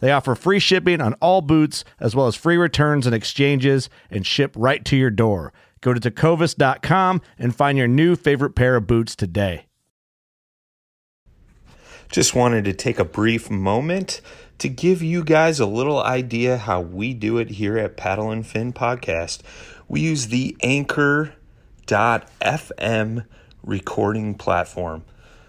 They offer free shipping on all boots, as well as free returns and exchanges, and ship right to your door. Go to tecovas.com and find your new favorite pair of boots today. Just wanted to take a brief moment to give you guys a little idea how we do it here at Paddle and Fin Podcast. We use the Anchor.fm recording platform.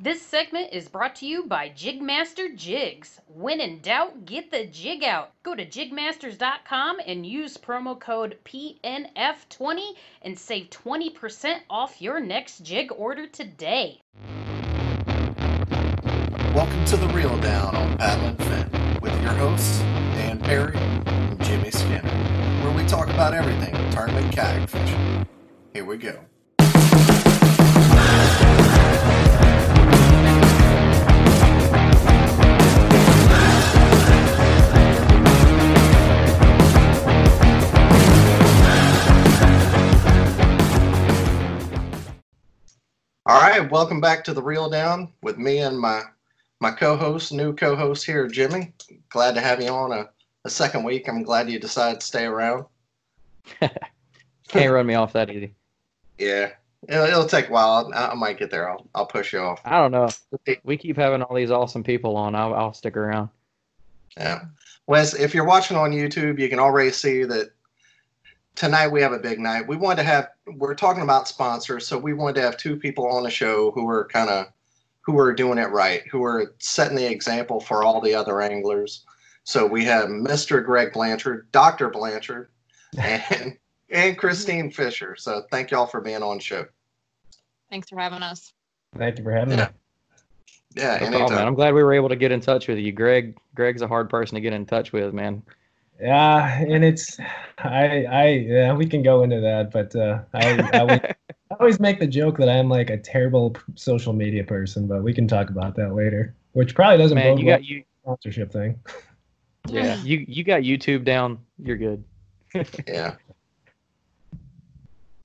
This segment is brought to you by Jigmaster Jigs. When in doubt, get the jig out. Go to jigmasters.com and use promo code PNF20 and save 20% off your next jig order today. Welcome to the Reel Down on Paddle and Fin with your hosts, Dan Perry and Jimmy Skinner, where we talk about everything tournament kayak fishing. Here we go. All right, welcome back to the Reel Down with me and my my co-host, new co-host here, Jimmy. Glad to have you on a, a second week. I'm glad you decided to stay around. Can't run me off that easy. Yeah, it'll, it'll take a while. I, I might get there. I'll I'll push you off. I don't know. We keep having all these awesome people on. I'll, I'll stick around. Yeah. Wes, if you're watching on YouTube, you can already see that tonight we have a big night. We wanted to have we're talking about sponsors, so we wanted to have two people on the show who are kind of who are doing it right, who are setting the example for all the other anglers. So we have Mr. Greg Blanchard, Dr. Blanchard, and and Kristine Fischer. So thank y'all for being on the show. Thanks for having us. Thank you for having Yeah. me. Yeah, No problem, man. I'm glad we were able to get in touch with you. Greg Greg's a hard person to get in touch with, man. Yeah, and it's I I yeah, we can go into that, but uh, I, I, always, I always make the joke that I'm like a terrible social media person, but we can talk about that later, which probably doesn't Man, bode you well got you sponsorship thing. yeah, you you got YouTube down. You're good. Yeah.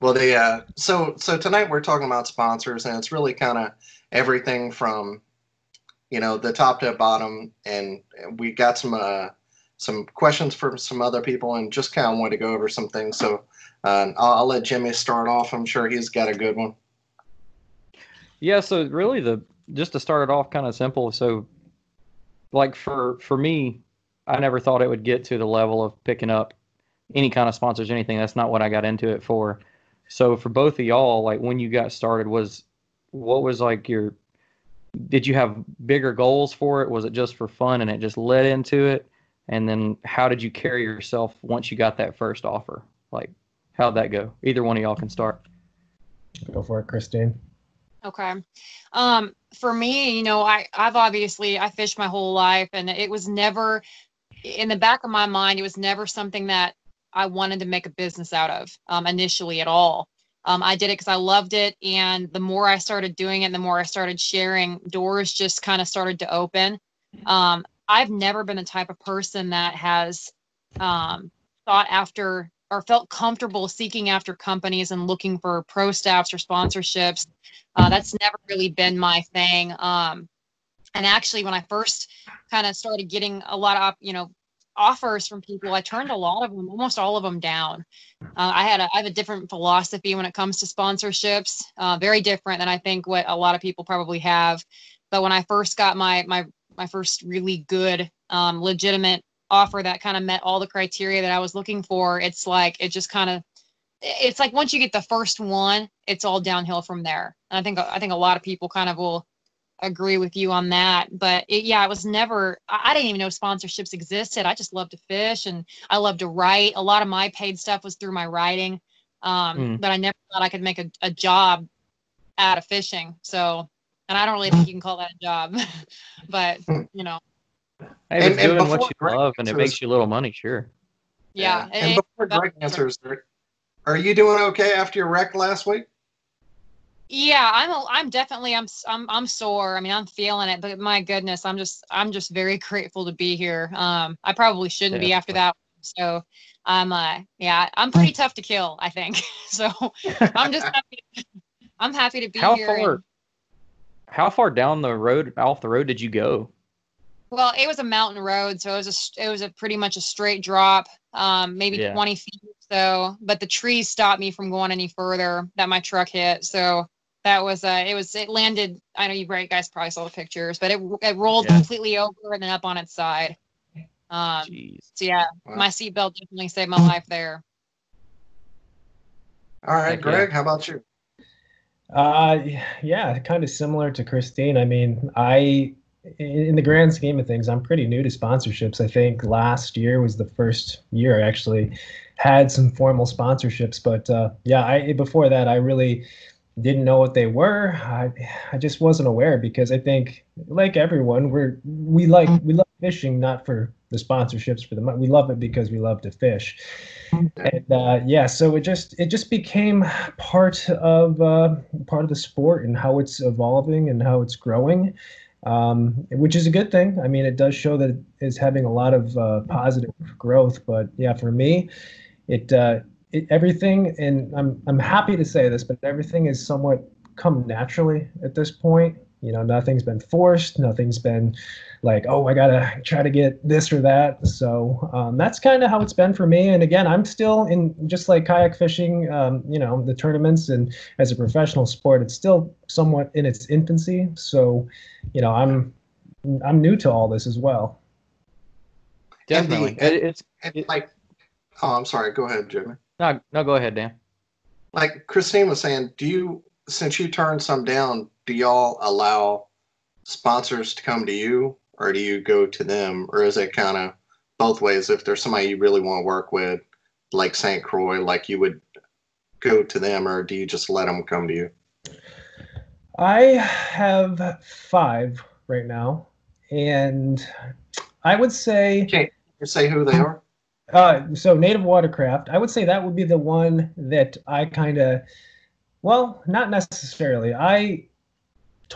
Well, the uh, so so tonight we're talking about sponsors, and it's really kind of everything from you know the top to bottom, and we got some uh, some questions from some other people, and just kind of wanted to go over some things. So uh, I'll, I'll let Jimmy start off. I'm sure he's got a good one. Yeah, so really the just to start it off kind of simple. So like for for me, I never thought it would get to the level of picking up any kind of sponsors, anything. That's not what I got into it for. So for both of y'all, like when you got started, was what was like your did you have bigger goals for it? Was it just for fun and it just led into it? And then how did you carry yourself once you got that first offer? Like how'd that go? Either one of y'all can start. Go for it, Kristine. Okay. Um, for me, you know, I, I've obviously I fished my whole life and it was never in the back of my mind, it was never something that I wanted to make a business out of um, initially at all. Um, I did it because I loved it. And the more I started doing it, the more I started sharing, doors just kind of started to open. Um, I've never been the type of person that has um, thought after or felt comfortable seeking after companies and looking for pro staffs or sponsorships. Uh, that's never really been my thing. Um, and actually, when I first kind of started getting a lot of, you know, offers from people, I turned a lot of them, almost all of them down. Uh, I had a, I have a different philosophy when it comes to sponsorships, uh, very different than I think what a lot of people probably have. But when I first got my my my first really good, um, legitimate offer that kind of met all the criteria that I was looking for, it's like it just kind of it's like once you get the first one, it's all downhill from there. And I think I think a lot of people kind of will agree with you on that. But it, yeah, it was never. I didn't even know sponsorships existed. I just love to fish and I love to write. A lot of my paid stuff was through my writing, um, mm. but I never thought I could make a, a job out of fishing. So, and I don't really think you can call that a job, but you know. Hey, and, doing what you Greg love and it makes you a little money, sure. Yeah. yeah. And, before Greg answers, are you doing okay after your wreck last week? Yeah, I'm a, I'm definitely I'm I'm I'm sore. I mean, I'm feeling it, but my goodness, I'm just I'm just very grateful to be here. Um, I probably shouldn't yeah. be after that. So, I'm uh yeah, I'm pretty tough to kill, I think. so, I'm just happy, I'm happy to be how here. Far, and, how far down the road off the road did you go? Well, it was a mountain road, so it was a it was a pretty much a straight drop, um, maybe yeah. 20 feet or so. But the trees stopped me from going any further that my truck hit. So that was uh, it was it landed. I know you right guys probably saw the pictures, but it it rolled yeah. completely over and then up on its side. Um, Jeez. so yeah, wow. my seatbelt definitely saved my life there. All right, Greg, how about you? Uh, yeah, kind of similar to Kristine. I mean, I in the grand scheme of things, I'm pretty new to sponsorships. I think last year was the first year I actually had some formal sponsorships. But uh, yeah, I before that, I really didn't know what they were. I, I just wasn't aware because I think, like everyone, we're we like we love fishing not for the sponsorships for the money. We love it because we love to fish. And uh, yeah, so it just it just became part of uh, part of the sport and how it's evolving and how it's growing um, which is a good thing. I mean, it does show that it's having a lot of uh, positive growth. But yeah, for me, it, uh, it everything, and I'm I'm happy to say this, but everything is somewhat come naturally at this point. You know, nothing's been forced. Nothing's been like, oh, I gotta try to get this or that. So um, that's kind of how it's been for me. And again, I'm still in just like kayak fishing. Um, you know, the tournaments and as a professional sport, it's still somewhat in its infancy. So, you know, I'm I'm new to all this as well. Definitely, and the, it's it, like. Oh, I'm sorry. Go ahead, Jimmy. No, no, go ahead, Dan. Like Kristine was saying, do you since you turned some down, do y'all allow sponsors to come to you or do you go to them? Or is it kind of both ways? If there's somebody you really want to work with like st croix like you would go to them or do you just let them come to you? I have five right now and i would say okay say who they are? Uh, so native watercraft i would say that would be the one that i kind of well, not necessarily. I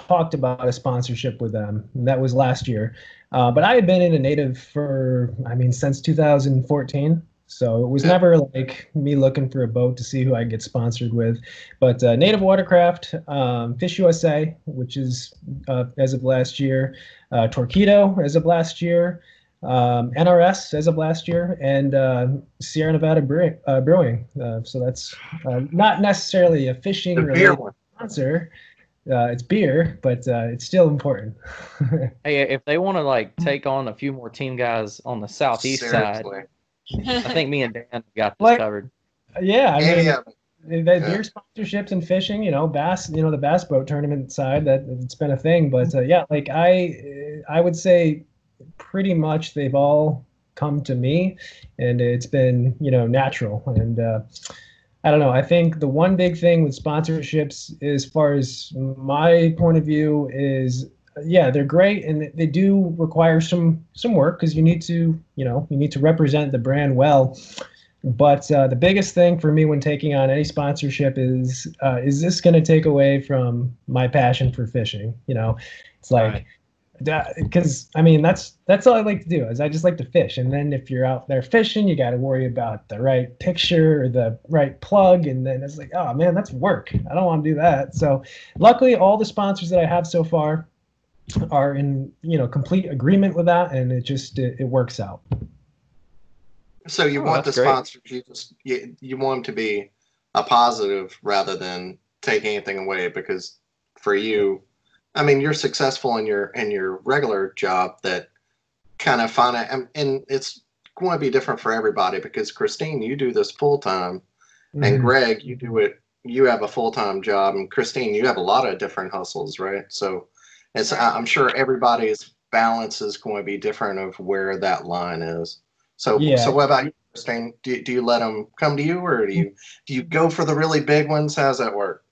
talked about a sponsorship with them. that was last year. Uh, but I had been in a native for, I mean, since 2014. So it was never like me looking for a boat to see who I get sponsored with. But uh, Native Watercraft, um, Fish USA, which is uh, as of last year, uh, Torqeedo as of last year, um, NRS as of last year, and uh, Sierra Nevada Brewing. Uh, brewing. Uh, so that's uh, not necessarily a fishing related sponsor. Uh, it's beer, but uh, it's still important. hey, if they want to like take on a few more team guys on the southeast Seriously. side, I think me and Dan got this like, covered. Yeah, I mean, yeah. The beer sponsorships and fishing, you know, bass, you know, the bass boat tournament side that it's been a thing. But yeah, like I, I would say pretty much they've all come to me, and it's been you know natural. And uh, I don't know. I think the one big thing with sponsorships, as far as my point of view, is yeah, they're great and they do require some some work because you need to you know you need to represent the brand well. But uh, the biggest thing for me when taking on any sponsorship is uh, is this going to take away from my passion for fishing? You know, it's like. Right because I mean that's that's all I like to do is I just like to fish. And then if you're out there fishing you got to worry about the right picture or the right plug. And then it's like oh man that's work. I don't want to do that. So luckily all the sponsors that I have so far are in you know complete agreement with that. And it just it, it works out. So you oh, want the sponsors you just you, you want them to be a positive rather than take anything away. Because for you I mean, you're successful in your in your regular job that kind of find it, and, it's going to be different for everybody because Kristine, you do this full time, mm-hmm. and Greg, you do it. You have a full time job, and Kristine, you have a lot of different hustles, right? So, it's I'm sure everybody's balance is going to be different of where that line is. So, yeah. so what about you, Kristine? Do, do you let them come to you, or do you do you go for the really big ones? How's that work?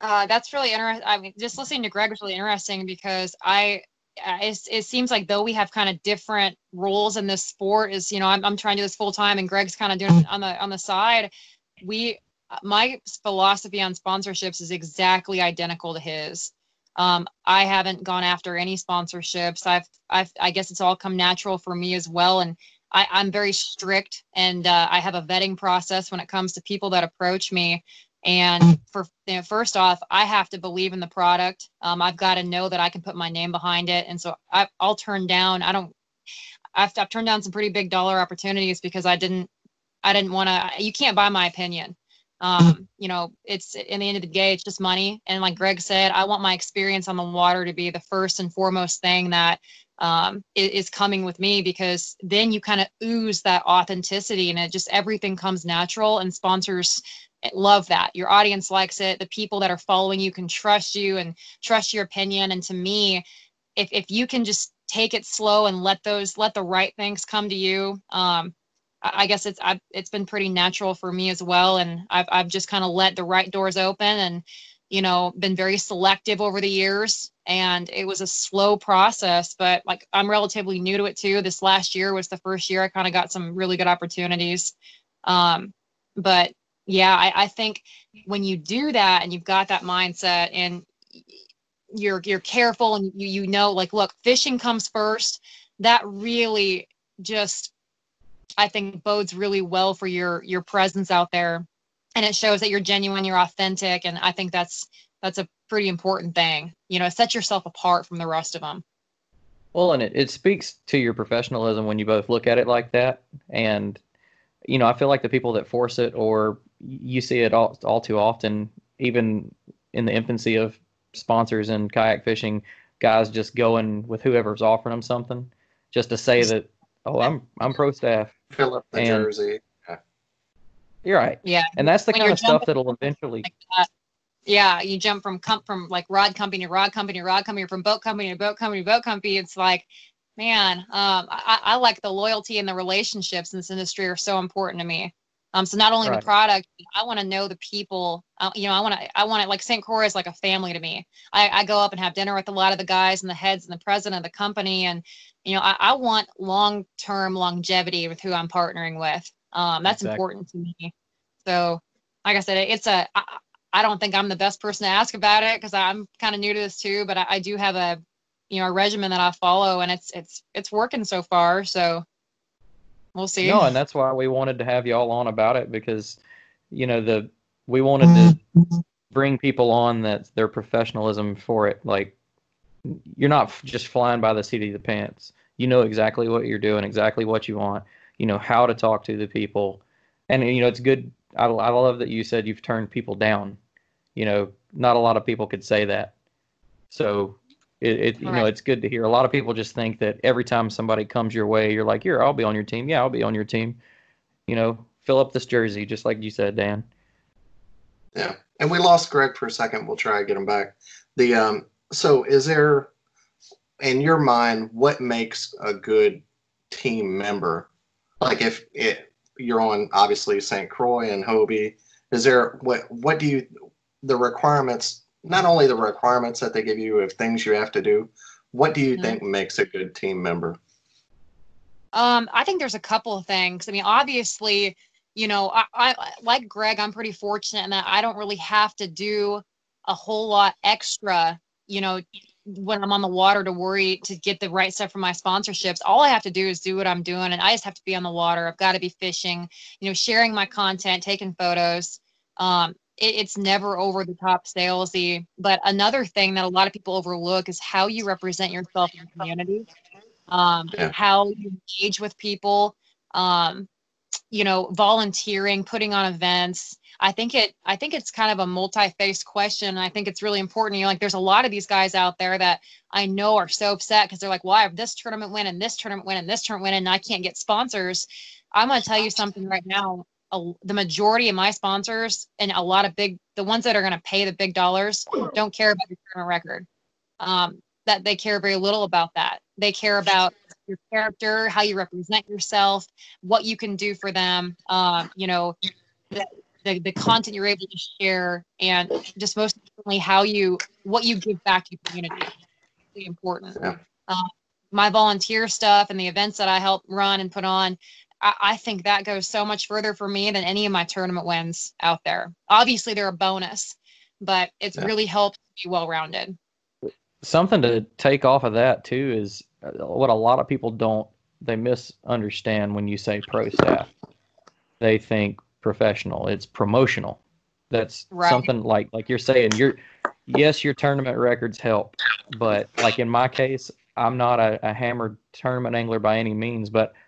Uh, that's really interesting. I mean, just listening to Greg was really interesting because I, it, it seems like though we have kind of different roles in this sport is, you know, I'm, I'm trying to do this full time and Greg's kind of doing it on the, on the side. We, my philosophy on sponsorships is exactly identical to his. Um, I haven't gone after any sponsorships. I've, I've, I guess it's all come natural for me as well. And I, am very strict and uh, I have a vetting process when it comes to people that approach me. And for you know, first off, I have to believe in the product. Um, I've got to know that I can put my name behind it. And so I, will turn down. I don't. I've, I've turned down some pretty big dollar opportunities because I didn't. I didn't want to. You can't buy my opinion. Um, you know, it's in the end of the day, it's just money. And like Greg said, I want my experience on the water to be the first and foremost thing that um, is coming with me because then you kind of ooze that authenticity and it just everything comes natural and sponsors love that. Your audience likes it. The people that are following you can trust you and trust your opinion. And to me if, if you can just take it slow and let those let the right things come to you um, I, guess it's I've, it's been pretty natural for me as well. And i've, I've just kind of let the right doors open and you know been very selective over the years. And it was a slow process but like i'm relatively new to it too. This last year was the first year i kind of got some really good opportunities. Um, but yeah I, I think when you do that and you've got that mindset and you're you're careful and you you know like look fishing comes first that really just i think bodes really well for your your presence out there. And it shows that you're genuine you're authentic and i think that's that's a pretty important thing. You know set yourself apart from the rest of them well and it, it speaks to your professionalism when you both look at it like that. And you know i feel like the people that force it or you see it all, all too often, even in the infancy of sponsors and kayak fishing, guys just going with whoever's offering them something, just to say that, oh, I'm I'm pro staff. Fill up the and, jersey. Yeah. You're right. Yeah. And that's the when kind of stuff that'll eventually. Like yeah, you jump from comp from like rod company to rod company to rod company, from boat company to boat company to boat company. It's like, man, um, I, I like the loyalty and the relationships in this industry are so important to me. Um, so not only right. the product, I want to know the people. Uh, you know, I want to, I want it like St. Croix is like a family to me. I, I go up and have dinner with a lot of the guys and the heads and the president of the company, and you know, I, I want long-term longevity with who I'm partnering with. Um, that's exactly. important to me. So, like I said, it's a. I, I don't think I'm the best person to ask about it because I'm kind of new to this too. But I, I do have a, you know, a regimen that I follow, and it's it's it's working so far. So we'll see. No, and that's why we wanted to have y'all on about it because, you know, the we wanted to bring people on that their professionalism for it. Like, you're not just flying by the seat of the pants. You know exactly what you're doing, exactly what you want. You know how to talk to the people, and you know it's good. I, I love that you said you've turned people down. You know, not a lot of people could say that. So it, it you right. know it's good to hear. A lot of people just think that every time somebody comes your way, you're like, "Here, I'll be on your team." Yeah, I'll be on your team. You know, fill up this jersey, just like you said, Dan. Yeah, and we lost Greg for a second. We'll try to get him back. The um, so is there, in your mind, what makes a good team member? Like if it, you're on obviously St. Croix and Hobie, is there what what do you the requirements not only the requirements that they give you of things you have to do what do you Mhm. think makes a good team member Um, I think there's a couple of things. I mean, obviously, you know, I, I like Greg, I'm pretty fortunate in that I don't really have to do a whole lot extra, you know, when I'm on the water to worry to get the right stuff for my sponsorships. All I have to do is do what I'm doing and I just have to be on the water. I've got to be fishing, you know, sharing my content, taking photos. Um, it, it's never over the top salesy. But another thing that a lot of people overlook is how you represent yourself in the community um, Yeah. how you engage with people, um, you know, volunteering, putting on events. I think it. I think it's kind of a multi-faced question. I think it's really important. You know, like there's a lot of these guys out there that I know are so upset because they're like, "Well, I have this tournament win and this tournament win and this tournament win, and I can't get sponsors." I'm going to tell you something right now. A, the majority of my sponsors and a lot of big, the ones that are going to pay the big dollars, don't care about your tournament record. Um, that they care very little about that. They care about your character, how you represent yourself, what you can do for them, um, you know, the, the, the content you're able to share, and just most importantly, how you, what you give back to your community. Really important. Yeah. Um, my volunteer stuff and the events that I help run and put on, I, I think that goes so much further for me than any of my tournament wins out there. Obviously, they're a bonus, but it's Yeah. really helped be well rounded. something to take off of that too is uh, what a lot of people don't they misunderstand when you say pro staff they think professional it's promotional that's Right. something like like you're saying you're yes your tournament records help but like in my case i'm not a, a hammered tournament angler by any means but Hey,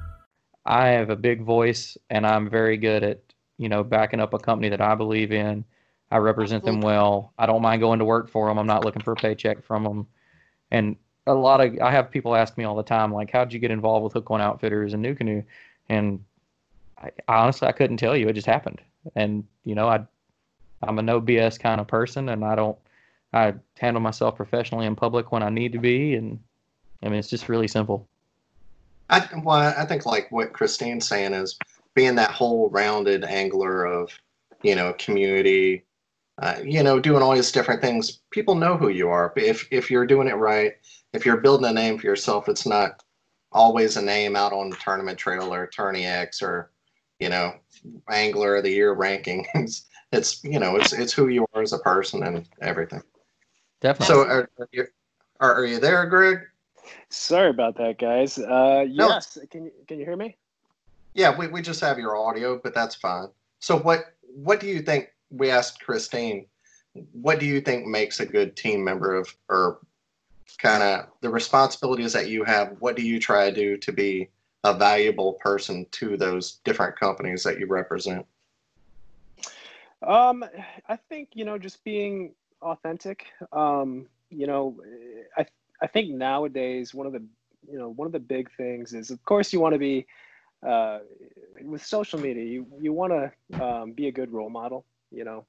I have a big voice and I'm very good at, you know, backing up a company that I believe in. I represent them well. I don't mind going to work for them. I'm not looking for a paycheck from them. And a lot of, I have people ask me all the time, like, how'd you get involved with Hook One Outfitters and NuCanoe? And I, honestly, I couldn't tell you. It just happened. And, you know, I, I'm a no BS kind of person and I don't, I handle myself professionally in public when I need to be. And I mean, it's just really simple. I, well, I think like what Kristine's saying is being that whole rounded angler of, you know, community, uh, you know, doing all these different things. People know who you are. If if you're doing it right, if you're building a name for yourself, it's not always a name out on the tournament trail or TourneyX or, you know, angler of the year rankings. It's you know, it's it's who you are as a person and everything. Definitely. So are, are you are, are you there, Greg? Sorry about that, guys. Uh, No. yes, can you can you hear me? Yeah, we, we just have your audio, but that's fine. So what what do you think we asked Kristine, what do you think makes a good team member of or kind of the responsibilities that you have, what do you try to do to be a valuable person to those different companies that you represent? Um, I think you know just being authentic. Um, you know, I I think nowadays one of the you know one of the big things is of course you want to be uh, with social media you you want to um, be a good role model. You know,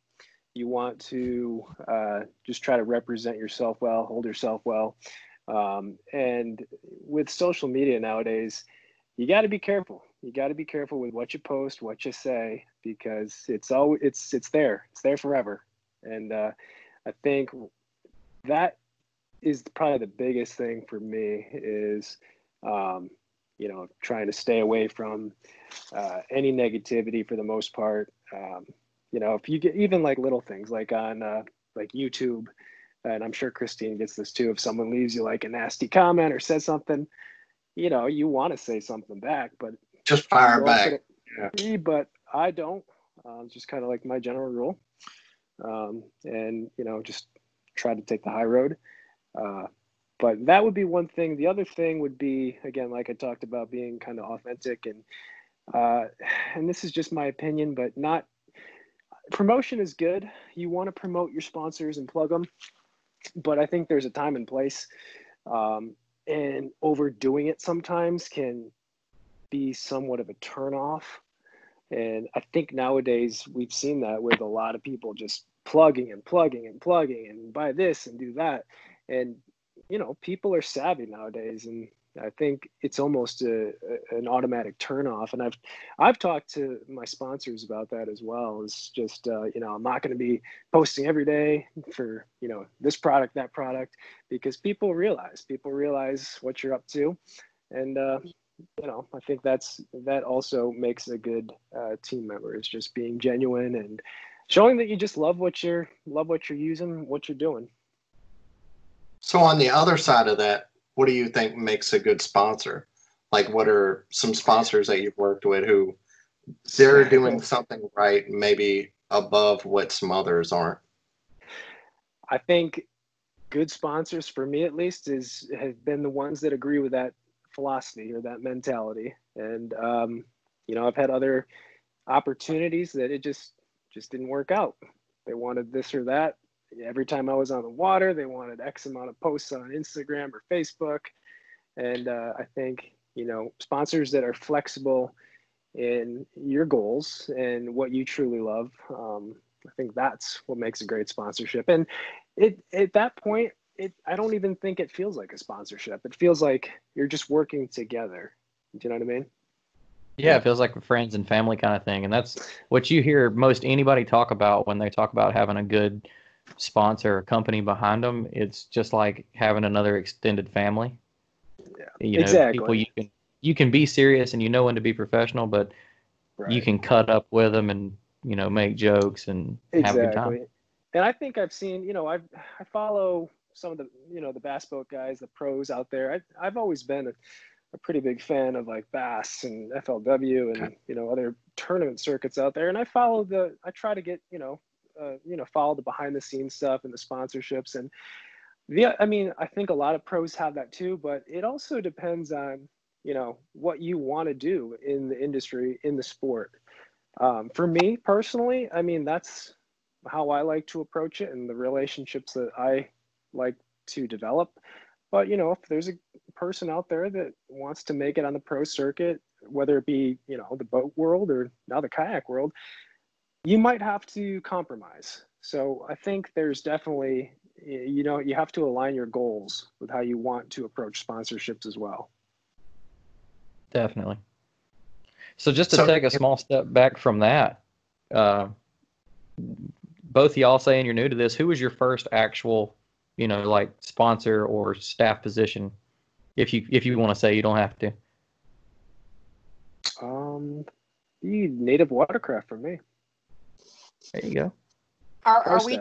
you want to uh, just try to represent yourself well, hold yourself well, um, and with social media nowadays, you got to be careful. You got to be careful with what you post, what you say, because it's all it's it's there. It's there forever, and uh, I think that is probably the biggest thing for me is um, you know trying to stay away from uh, any negativity for the most part. Um, you know, if you get even like little things like on uh, like YouTube, and I'm sure Kristine gets this too. If someone leaves you like a nasty comment or says something, you know, you want to say something back, but Just fire back. it- but I don't. Uh, just kind of like my general rule, um, and you know, just try to take the high road. Uh, but that would be one thing. The other thing would be again, like I talked about, being kind of authentic and uh, and this is just my opinion, but not promotion is good. You want to promote your sponsors and plug them, but I think there's a time and place. Um, and overdoing it sometimes can be somewhat of a turnoff. And I think nowadays we've seen that with a lot of people just plugging and plugging and plugging and buy this and do that. And, you know, people are savvy nowadays. And I think it's almost a, a, an automatic turnoff. And I've I've talked to my sponsors about that as well. It's just uh, you know I'm not going to be posting every day for you know this product that product because people realize people realize what you're up to, and uh, you know I think that's that also makes a good uh, team member is just being genuine and showing that you just love what you're love what you're using what you're doing. So on the other side of that, what do you think makes a good sponsor? Like, what are some sponsors that you've worked with who they're doing something right, maybe above what some others aren't? I think good sponsors, for me at least, is have been the ones that agree with that philosophy or that mentality. And um, you know, I've had other opportunities that it just just didn't work out. They wanted this or that, every time I was on the water, they wanted X amount of posts on Instagram or Facebook. And uh, I think, you know, sponsors that are flexible in your goals and what you truly love, um, I think that's what makes a great sponsorship. And it at that point, it I don't even think it feels like a sponsorship. It feels like you're just working together. Do you know what I mean? Yeah, it feels like a friends and family kind of thing. And that's what you hear most anybody talk about when they talk about having a good sponsor or company behind them, it's just like having another extended family. Yeah, you know, exactly. people you can you can be serious and you know when to be professional, but right. you can cut up with them and you know make jokes and exactly. have a good time. And I think I've seen, you know, I've I follow some of the you know the bass boat guys, the pros out there. I, I've always been a, a pretty big fan of like bass and FLW and you know other tournament circuits out there. And I follow the I try to get you know uh, you know follow the behind the scenes stuff and the sponsorships. And the i mean i think a lot of pros have that too but it also depends on you know what you want to do in the industry in the sport. Um, for me personally i mean that's how i like to approach it and the relationships that i like to develop. But you know if there's a person out there that wants to make it on the pro circuit whether it be you know the boat world or now the kayak world you might have to compromise. So I think there's definitely, you know, you have to align your goals with how you want to approach sponsorships as well. Definitely. So just to So- take a small step back from that, uh, both y'all saying you're new to this, who was your first actual, you know, like sponsor or staff position? If you if you want to say, you don't have to. Um, the native watercraft for me. There you go. Are, are we?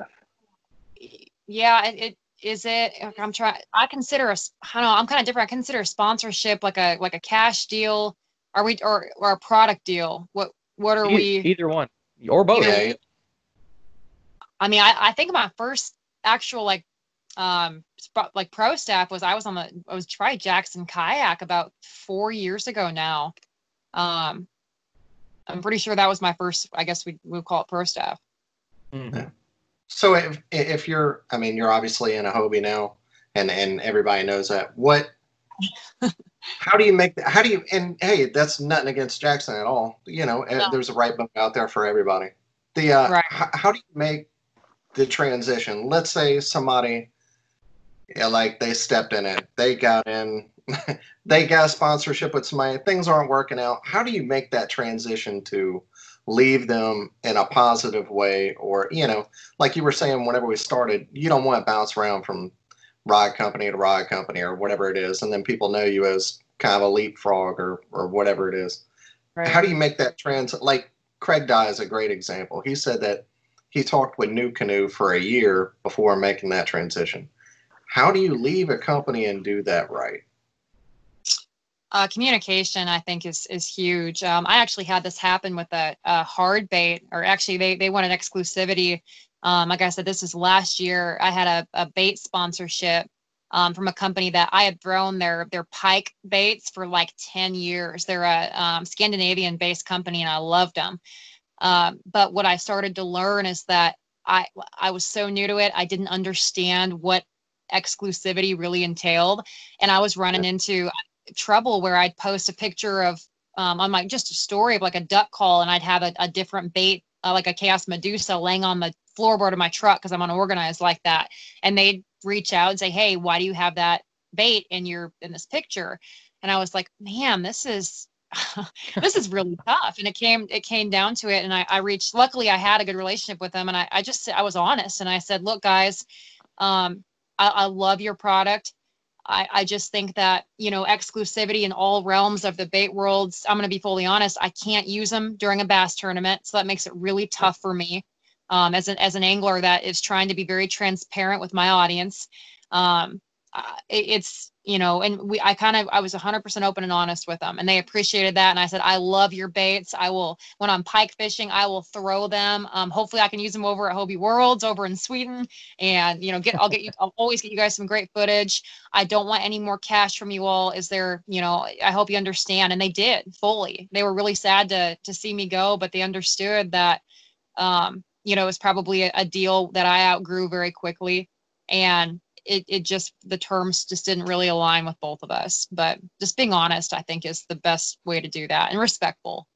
Yeah, it, it is it. I'm trying. I consider a. I don't know. I'm kind of different. I consider sponsorship like a like a cash deal. Are we or or a product deal? What what are E- we? Either one or both. Yeah, I mean, I, I think my first actual like um sp- like pro staff was I was on the I was try Jackson kayak about four years ago now. Um, I'm pretty sure that was my first. I guess we we call it pro staff. Mhm. So if if you're, I mean, you're obviously in a Hobie now, and and everybody knows that. What? how do you make that? How do you? And hey, that's nothing against Jackson at all. You know, eh, No. there's a right book out there for everybody. The uh, Right. h- how do you make the transition? Let's say somebody, yeah, like they stepped in it, they got in, they got a sponsorship with somebody. Things aren't working out. How do you make that transition to? leave them in a positive way or you know like you were saying whenever we started you don't want to bounce around from ride company to ride company or whatever it is and then people know you as kind of a leapfrog or or whatever it is Right. how do you make that trans like craig dye is a great example he said that he talked with NuCanoe for a year before making that transition how do you leave a company and do that right uh, communication i think is is huge. Um, i actually had this happen with a, a hard bait or actually they, they wanted exclusivity. Um, like i said this was last year. I had a, a bait sponsorship um, from a company that i had thrown their their pike baits for like 10 years. They're a um, scandinavian based company and i loved them Um, but what I started to learn is that I I was so new to it. I didn't understand what exclusivity really entailed, and I was running into trouble where I'd post a picture of um, on my just a story of like a duck call, and I'd have a, a different bait, uh, like a chaos medusa, laying on the floorboard of my truck because I'm unorganized like that, and they'd reach out and say, "Hey, why do you have that bait in your in this picture?" And I was like, "Man, this is." this is really tough and it came it came down to it and I, I reached luckily i had a good relationship with them and i, I just i was honest and i said look guys um, I, I love your product I, I just think that you know exclusivity in all realms of the bait worlds i'm going to be fully honest i can't use them during a bass tournament so that makes it really tough for me um, as an as an angler that is trying to be very transparent with my audience. Um, uh, it, it's you know and we i kind of i was 100% open and honest with them and they appreciated that and i said i love your baits. I will when i'm pike fishing i will throw them. Um, hopefully i can use them over at hobie worlds over in sweden and you know get i'll get you i'll always get you guys some great footage. I don't want any more cash from you all is there you know i hope you understand and they did fully. They were really sad to to see me go but they understood that um you know it was probably a, a deal that i outgrew very quickly and it, it just the terms just didn't really align with both of us but just being honest i think is the best way to do that and respectful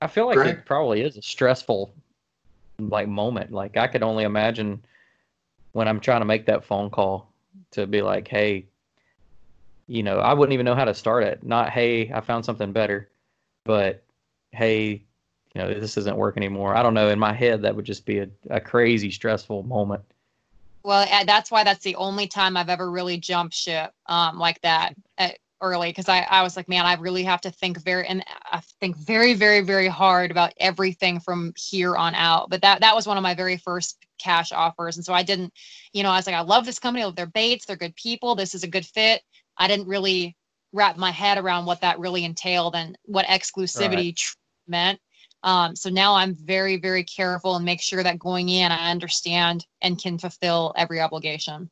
I feel like Greg? it probably is a stressful like moment. Like I could only imagine when I'm trying to make that phone call to be like, hey, you know, I wouldn't even know how to start it. Not hey, I found something better, but hey, you know, this isn't working anymore. I don't know. In my head, that would just be a, a crazy stressful moment. Well that's why that's the only time i've ever really jumped ship um, like that uh, early because I, I was like man i really have to think very and i think very very very hard about everything from here on out. But that that was one of my very first cash offers and so i didn't you know i was like i love this company I love their baits they're good people this is a good fit. I didn't really wrap my head around what that really entailed and what exclusivity tr- meant um, so now i'm very very careful and make sure that going in i understand and can fulfill every obligation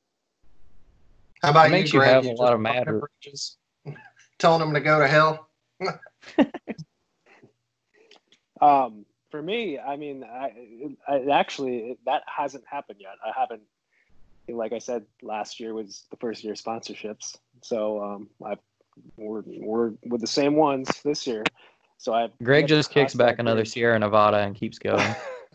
How about It makes you, you Greg? have a lot of burn matter. bridges? Telling them to go to hell. Um, for me, I mean, I, I actually that hasn't happened yet. I haven't, like I said, last year was the first year of sponsorships, so um, I we're we're with the same ones this year. So I Greg just kicks back another Sierra Nevada and keeps going.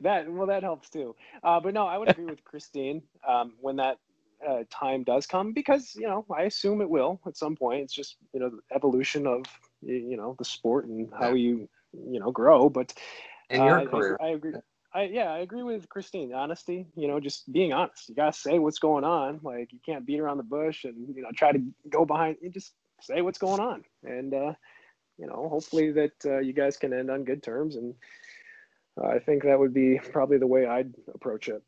that well, that helps too. Uh, but no, I would agree with Kristine um, when that uh, time does come because you know I assume it will at some point. It's just you know the evolution of you know the sport and how you you know grow. But In your uh, I- career. I, I agree. I, yeah, I agree with Kristine. Honesty, you know, just being honest. You gotta say what's going on. Like you can't beat around the bush and you know try to go behind. You just say what's going on, and uh, you know, hopefully that uh, you guys can end on good terms. And uh, I think that would be probably the way I'd approach it.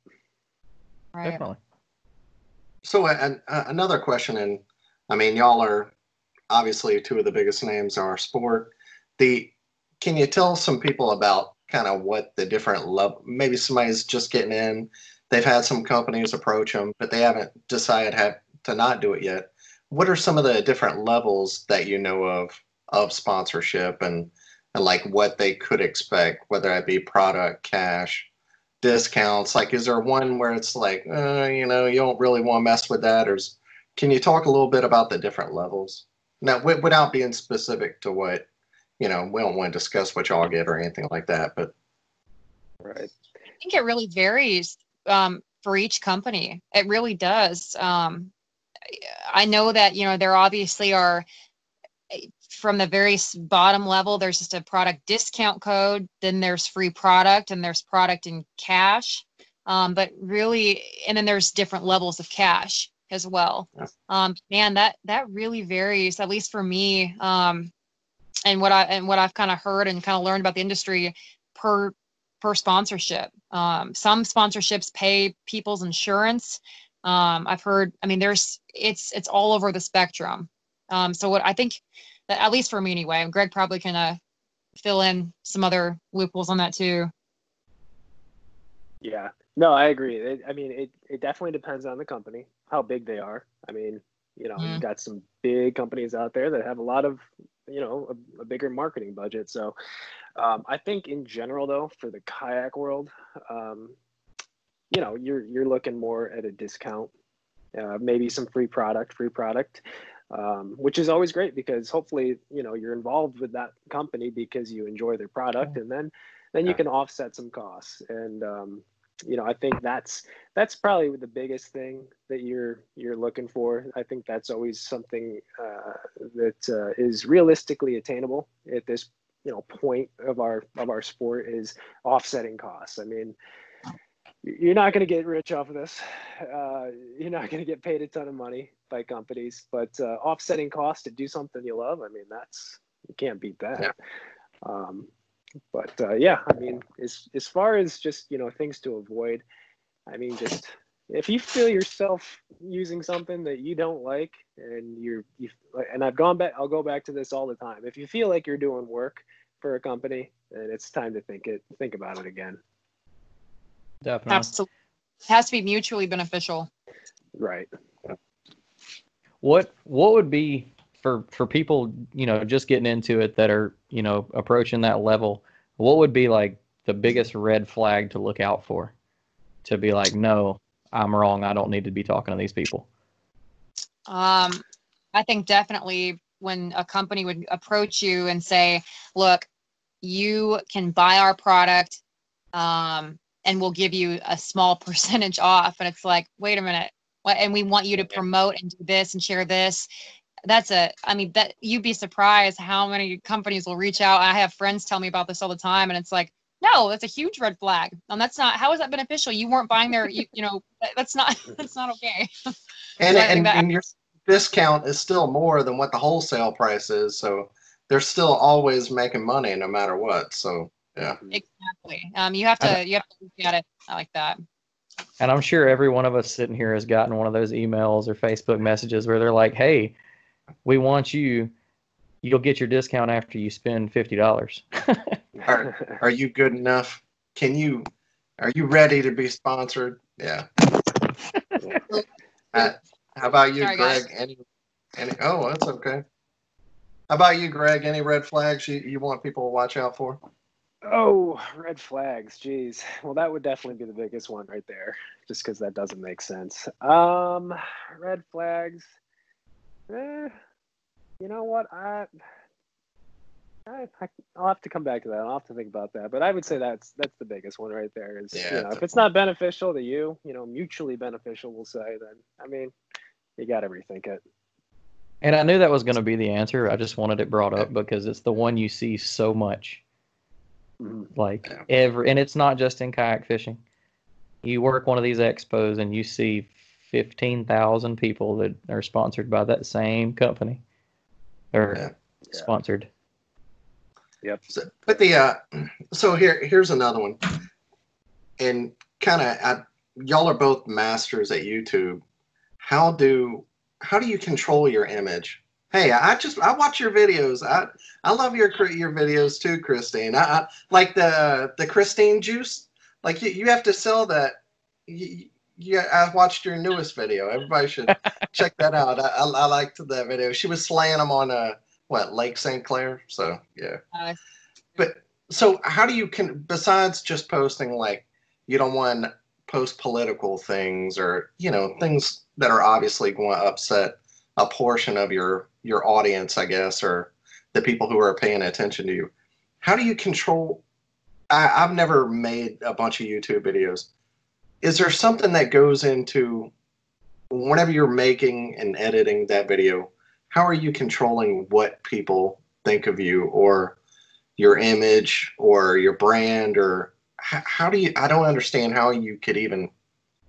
right Definitely. So, and uh, another question, and I mean, y'all are obviously two of the biggest names in our sport. The can you tell some people about kind of what the different level? Maybe somebody's just getting in. They've had some companies approach them, but they haven't decided have to not do it yet. What are some of the different levels that you know of of sponsorship and and like what they could expect, whether it be product, cash, discounts? Like, is there one where it's like, uh, you know, you don't really want to mess with that? Or is, can you talk a little bit about the different levels? Now, wi- without being specific to what, you know, we don't want to discuss what y'all get or anything like that, but Right. I think it really varies um, for each company. It really does. Um, I know that you know there obviously are from the very bottom level. There's just a product discount code. Then there's free product, and there's product in cash. Um, but really, and then there's different levels of cash as well. Yeah. Um, man, that that really varies. At least for me, um, and what I and what I've kind of heard and kind of learned about the industry per per sponsorship. Um, some sponsorships pay people's insurance. Um, I've heard. I mean, there's it's it's all over the spectrum. Um, so what I think at least for me anyway, and Greg probably can uh, fill in some other loopholes on that too. Yeah. No, I agree. It, I mean, it, it definitely depends on the company, how big they are. I mean, You know, Mm. you've got some big companies out there that have a lot of, you know, a, a bigger marketing budget. So um, I think in general, though, for the kayak world, um, you know, you're you're looking more at a discount, uh, maybe some free product, free product, um, which is always great because hopefully, you know, you're involved with that company because you enjoy their product, and then then you can offset some costs. And um, you know, I think that's that's probably the biggest thing that you're you're looking for. I think that's always something uh, that uh, is realistically attainable at this you know point of our of our sport is offsetting costs. I mean, you're not going to get rich off of this. Uh, you're not going to get paid a ton of money by companies, but uh, offsetting costs to do something you love, I mean, that's you can't beat that. Yeah. Um, but uh, yeah, I mean, as as far as just you know things to avoid, I mean, just if you feel yourself using something that you don't like, and you're you and I've gone back, I'll go back to this all the time. If you feel like you're doing work for a company, then it's time to think it think about it again. Definitely. Absolutely. It has to be mutually beneficial. Right. What what would be for for people you know just getting into it that are you know approaching that level? What would be like the biggest red flag to look out for? To be like, no, I'm wrong. I don't need to be talking to these people. Um, I think definitely when a company would approach you and say, "Look, you can buy our product, um, and we'll give you a small percentage off," and it's like, "Wait a minute, what? And we want you to promote and do this and share this." That's a, I mean, that you'd be surprised how many companies will reach out. I have friends tell me about this all the time, and it's like, no, that's a huge red flag. And that's not, how is that beneficial? You weren't buying their, you, you know, that's not, that's not okay. And, So and, that- and your discount is still more than what the wholesale price is. So they're still always making money no matter what. So yeah. Exactly. Um, you have to you have to look at it I like that. And I'm sure every one of us sitting here has gotten one of those emails or Facebook messages where they're like, "Hey, we want you. You'll get your discount after you spend fifty dollars." Are, are you good enough? Can you? Are you ready to be sponsored? Yeah. Uh, how about you, Sorry, Greg? guys. Any? Any? Oh, that's okay. How about you, Greg? Any red flags you, you want people to watch out for? Oh, red flags. Geez. Well, that would definitely be the biggest one right there, just because that doesn't make sense. Um, red flags. Eh, you know what? I, I, I, I'll have to come back to that. I'll have to think about that. But I would say that's that's the biggest one right there. Is Yeah, you know, if it's not beneficial to you, you know, mutually beneficial, we'll say. Then I mean, you got to rethink it. And I knew that was going to be the answer. I just wanted it brought up because it's the one you see so much. Like Yeah. every, and it's not just in kayak fishing. You work one of these expos and you see 15,000 people that are sponsored by that same company or Yeah. sponsored. Yep. So, but the uh, so here here's another one, and kind of y'all are both masters at YouTube. How do how do you control your image? Hey, I just I watch your videos. I I love your your videos too, Kristine. I, I like the the Kristine juice. Like you, you have to sell that. You, you, I watched your newest video. Everybody should check that out. I, I, I liked that video. She was slaying them on uh what Lake St. Clair. So yeah. Uh, But so how do you can besides just posting like you don't want to post political things or you know things that are obviously going to upset a portion of your your audience, I guess, or the people who are paying attention to you. How do you control? I, I've never made a bunch of YouTube videos. Is there something that goes into whenever you're making and editing that video? How are you controlling what people think of you or your image or your brand or how, how do you i don't understand how you could even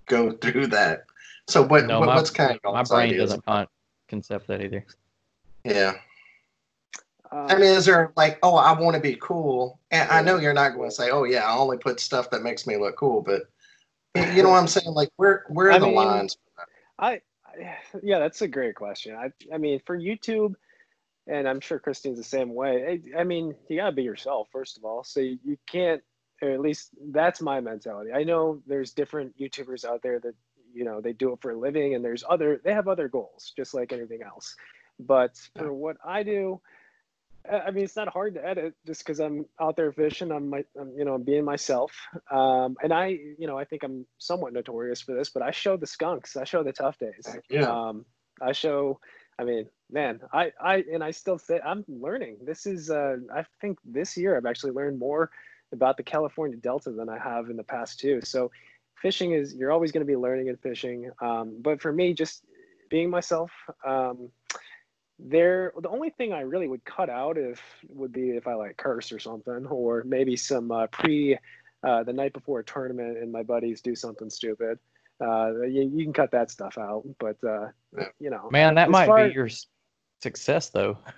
go through that so what, No, what my- what's kind of My brain doesn't concept that either. Yeah Uh, i mean is there like oh i want to be cool and i know you're not going to say oh yeah i only put stuff that makes me look cool but you know what i'm saying like where where are I the mean, lines I, I yeah, that's a great question. I I mean, for YouTube, and I'm sure Kristine's the same way. I, I mean, you gotta be yourself first of all. So you, you can't, or at least that's my mentality. I know there's different YouTubers out there that you know they do it for a living and there's other they have other goals just like anything else but for what i do I mean, it's not hard to edit just because I'm out there fishing. I'm, my, I'm, you know, I'm being myself. Um, and I, you know, I think I'm somewhat notorious for this, but I show the skunks. I show the tough days. Yeah. Um, I show. I mean, man, I, I, and I still say I'm learning. This is, uh, I think this year I've actually learned more about the California Delta than I have in the past too. So, fishing is you're always going to be learning and fishing. Um, but for me, just being myself. Um, there the only thing i really would cut out if would be if i like curse or something or maybe some uh, pre uh, the night before a tournament and my buddies do something stupid. Uh, you, you can cut that stuff out but uh, you know Man, that might far- be your success though.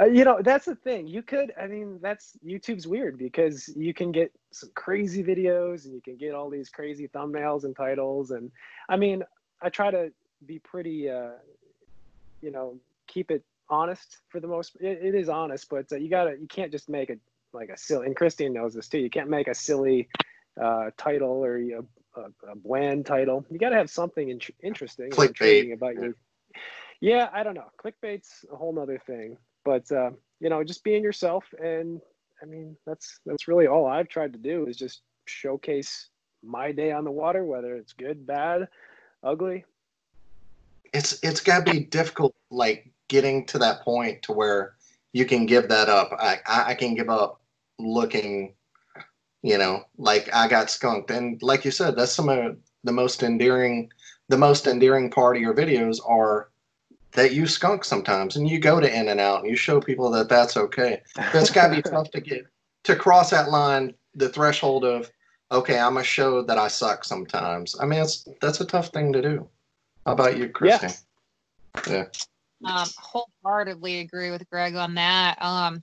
uh, you know that's the thing. You could i mean that's youtube's weird because you can get some crazy videos and you can get all these crazy thumbnails and titles. And i mean i try to be pretty uh you know keep it honest for the most it, it is honest but uh, you gotta you can't just make a like a silly and kristine knows this too you can't make a silly uh title or a, a, a bland title. You gotta have something in, interesting Clickbait. intriguing about your yeah i don't know. Clickbait's a whole nother thing but uh, you know just being yourself and i mean that's that's really all i've tried to do is just showcase my day on the water whether it's good bad ugly. It's it's got to be difficult like getting to that point to where you can give that up. I i can give up looking you know like i got skunked. And like you said that's some of the most endearing the most endearing part of your videos are that you skunk sometimes and you go to in and out and you show people that that's okay. But it's got to be tough to get to cross that line the threshold of okay i'm gonna show that i suck sometimes. I mean it's that's a tough thing to do. How about you christy yeah um, wholeheartedly agree with Greg on that. Um,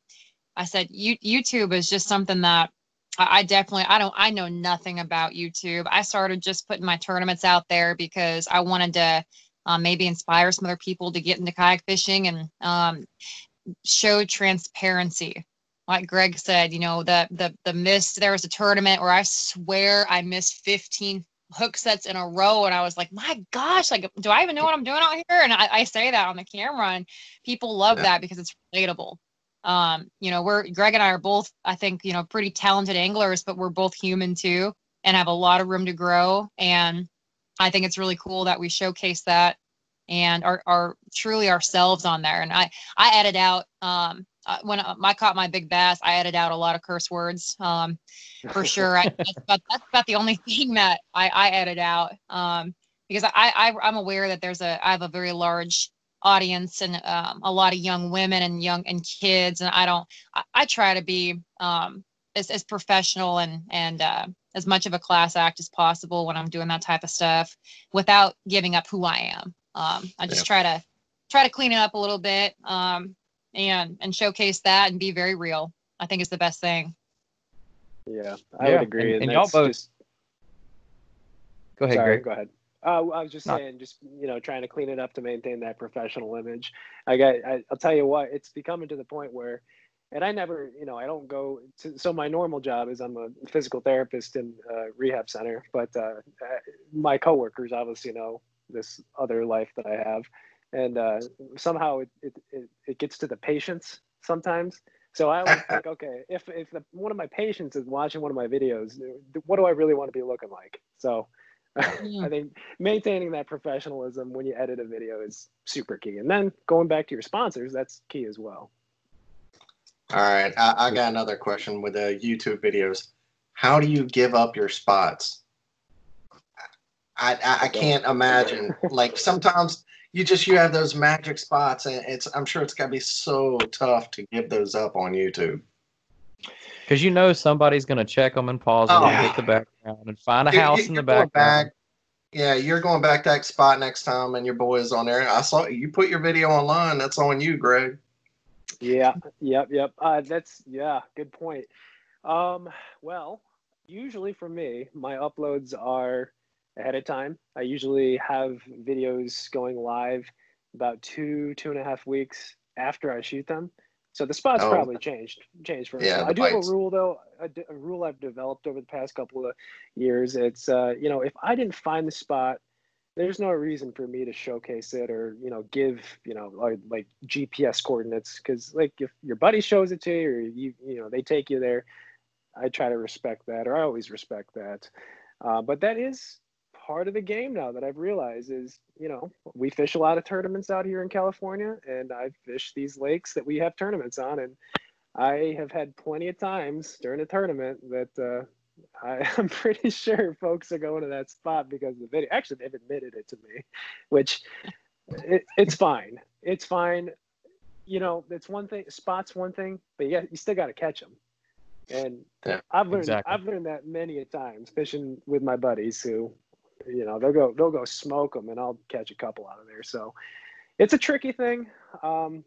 I said you, YouTube is just something that I, I definitely I don't I know nothing about YouTube. I started just putting my tournaments out there because I wanted to um, maybe inspire some other people to get into kayak fishing and um, show transparency. Like Greg said, you know the the the missed. There was a tournament where I swear I missed 15 hook sets in a row and i was like my gosh like do i even know what i'm doing out here? And i, I say that on the camera and people love Yeah. that because it's relatable. Um you know we're greg and i are both i think you know pretty talented anglers but we're both human too and have a lot of room to grow and i think it's really cool that we showcase that and are, are truly ourselves on there. And i i edit out um uh, when uh, I caught my big bass, I edited out a lot of curse words. Um, for sure. I, that's, about, that's about the only thing that I, I edit out um, because I, I I'm aware that there's a I have a very large audience and um, a lot of young women and young and kids and I don't I, I try to be um, as, as professional and and uh, as much of a class act as possible when I'm doing that type of stuff without giving up who I am. Um, I just try to try to clean it up a little bit um, and and showcase that and be very real. I think is the best thing. Yeah, I Yeah, would agree. and- and y'all both- just- Go ahead, sorry, Greg. go ahead. Uh, I was just No. saying, just you know, trying to clean it up to maintain that professional image. I got, I, I'll tell you what, it's becoming to the point where, and I never, you know, I don't go. To, so my normal job is I'm a physical therapist in a rehab center, but uh, uh, my coworkers obviously know this other life that I have, and uh, somehow it, it it it gets to the patients sometimes. So I always think, okay, if if the, one of my patients is watching one of my videos, what do I really want to be looking like? So I think maintaining that professionalism when you edit a video is super key. And then going back to your sponsors, that's key as well. All right, I, I got another question with the YouTube videos. How do you give up your spots? I, I, I can't imagine. Like sometimes you just you have those magic spots, and it's I'm sure it's got to be so tough to give those up on YouTube. Because you know somebody's going to check them and pause them Oh. and hit the background and find a You- house you- in the background. back- Yeah, you're going back to that spot next time, and your boy is on there. I saw you put your video online. That's on you, Greg. Yeah, yep, yep. Uh, that's yeah, good point. Um, well, usually for me, my uploads are ahead of time. I usually have videos going live about two, two and a half weeks after I shoot them. So the spots Oh. probably changed changed for Yeah, yeah, I do have a rule though, a, d- a rule I've developed over the past couple of years. It's uh, you know, if I didn't find the spot, there's no reason for me to showcase it or you know give you know like, like GPS coordinates because like if your buddy shows it to you or you you know they take you there, I try to respect that or I always respect that. Uh, but that is part of the game now that I've realized is, you know, we fish a lot of tournaments out here in California and I fish these lakes that we have tournaments on. And I have had plenty of times during a tournament that uh, I, I'm pretty sure folks are going to that spot because of the video. Actually, they've admitted it to me, which it, it's fine. It's fine. You know, it's one thing, spots one thing, but yeah, you still got to catch them. And Yeah, I've learned exactly. I've learned that many a times fishing with my buddies who, you know, they'll go they'll go smoke them and I'll catch a couple out of there. So it's a tricky thing. Um,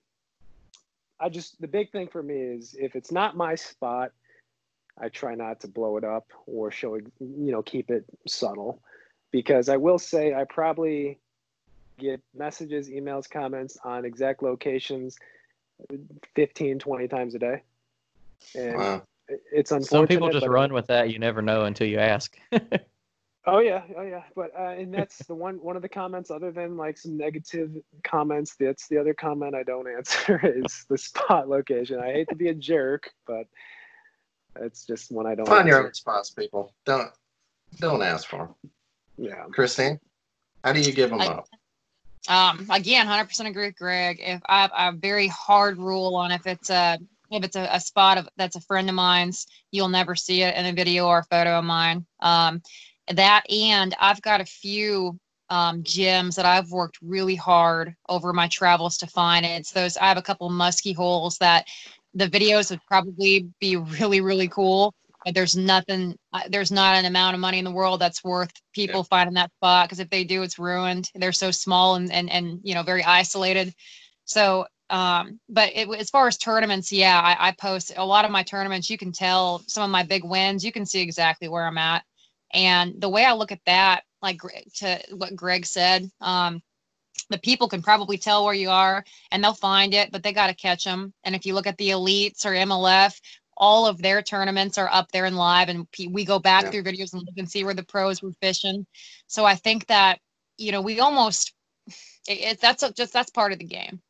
I just the big thing for me is if it's not my spot, I try not to blow it up or show it, you know, keep it subtle, because I will say I probably get messages, emails, comments on exact locations 15, 20 times a day. And Wow. it's unfortunate. Some people just but- run with that. You never know until you ask. Oh yeah, oh yeah. But uh, and that's the one one of the comments. Other than like some negative comments, that's the other comment I don't answer is the spot location. I hate to be a jerk, but it's just one I don't. Find your answer. own spots, people. Don't don't ask for them. Yeah. Kristine, how do you give them I- up? Um, again, hundred percent agree with Greg. If I, I have a very hard rule on if it's a if it's a, a spot of that's a friend of mine's, you'll never see it in a video or a photo of mine. Um, that and I've got a few um, gyms that I've worked really hard over my travels to find. It's those I have a couple musky holes that the videos would probably be really really cool, but there's nothing. uh, There's not an amount of money in the world that's worth people finding that spot because if they do, it's ruined. They're so small and and and you know very isolated. So um but it, as far as tournaments yeah I, I post a lot of my tournaments you can tell some of my big wins you can see exactly where i'm at and the way i look at that like to what greg said um the people can probably tell where you are and they'll find it but they got to catch them and if you look at the elites or mlf all of their tournaments are up there and live and we go back Yeah. through videos and look and see where the pros were fishing. So i think that you know we almost it, it, that's a, just that's part of the game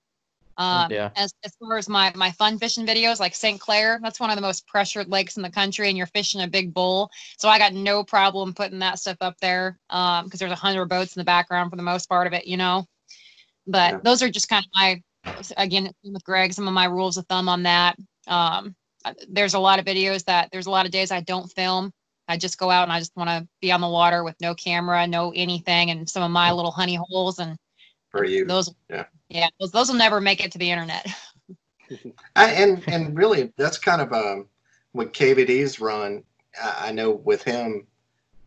um, Yeah. as, as far as my, my fun fishing videos, like St. Clair, that's one of the most pressured lakes in the country, and you're fishing a big bull. So I got no problem putting that stuff up there um, because there's a hundred boats in the background for the most part of it, you know. But Yeah. those are just kind of my, again, with Greg, some of my rules of thumb on that. Um, there's a lot of videos that there's a lot of days I don't film. I just go out and I just want to be on the water with no camera, no anything, and some of my little honey holes and For you, those Yeah. Yeah those, those will never make it to the internet I, and and really, that's kind of um what KVD's run. I, I know with him,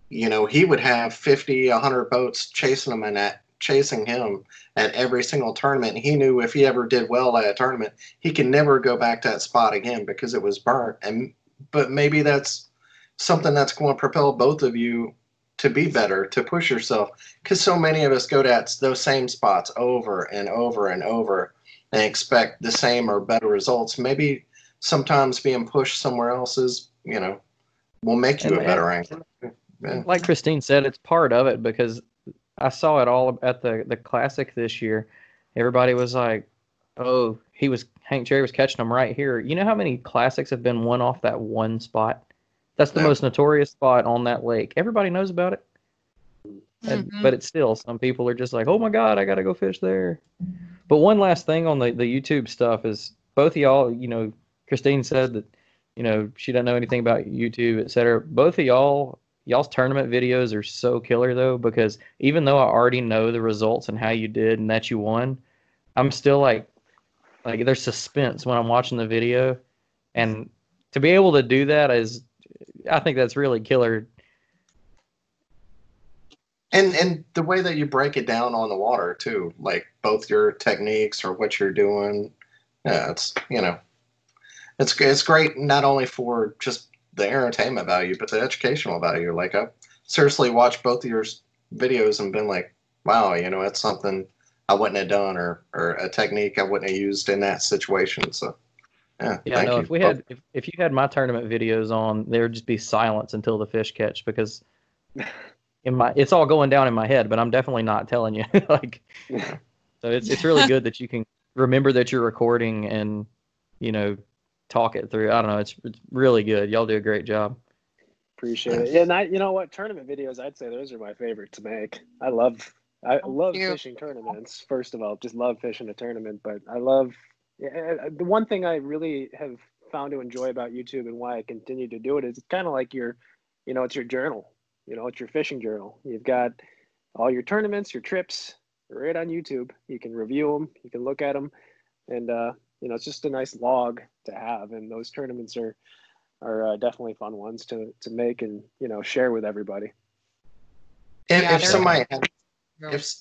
you know, he would have 50, 100 boats chasing him and at chasing him at every single tournament. He knew if he ever did well at a tournament, he could never go back to that spot again because it was burnt. And but maybe that's something that's going to propel both of you to be better, to push yourself, because so many of us go to those same spots over and over and over and expect the same or better results. Maybe sometimes being pushed somewhere else is, you know, will make you And- a better angler. Yeah. like Kristine said, it's part of it because I saw it all at the the classic this year. Everybody was like, "Oh, he was Hank Cherry was catching them right here." You know how many classics have been won off that one spot? That's the Yeah. most notorious spot on that lake. Everybody knows about it. And- Mhm. but it's still some people are just like, "Oh my god, I got to go fish there." But one last thing on the the YouTube stuff is both of y'all, you know, Kristine said that you know she doesn't know anything about YouTube, et cetera. Both of y'all y'all's tournament videos are so killer though because even though I already know the results and how you did and that you won, I'm still like like there's suspense when I'm watching the video and to be able to do that is I think that's really killer. And and the way that you break it down on the water too, like both your techniques or what you're doing, yeah, it's you know, it's it's great not only for just the entertainment value but the educational value. Like I seriously watched both of your videos and been like, wow, you know, it's something I wouldn't have done or or a technique I wouldn't have used in that situation. So Yeah, Yeah, no. you. If we had, if, if you had my tournament videos on, there would just be silence until the fish catch because in my, it's all going down in my head, but I'm definitely not telling you. like, so it's it's really good that you can remember that you're recording and, you know, talk it through. I don't know. It's it's really good. Y'all do a great job. Appreciate it. Yeah, and I, you know what, tournament videos, I'd say those are my favorite to make. I love, I love you. fishing tournaments. First of all, just love fishing a tournament. But I love yeah, the one thing I really have found to enjoy about YouTube and why I continue to do it is it's kind of like your, you know, it's your journal. You know, it's your fishing journal. You've got all your tournaments, your trips, right on YouTube. You can review them, you can look at them, and uh, you know, it's just a nice log to have. And those tournaments are are uh, definitely fun ones to to make and you know share with everybody. If, Yeah, if somebody had, if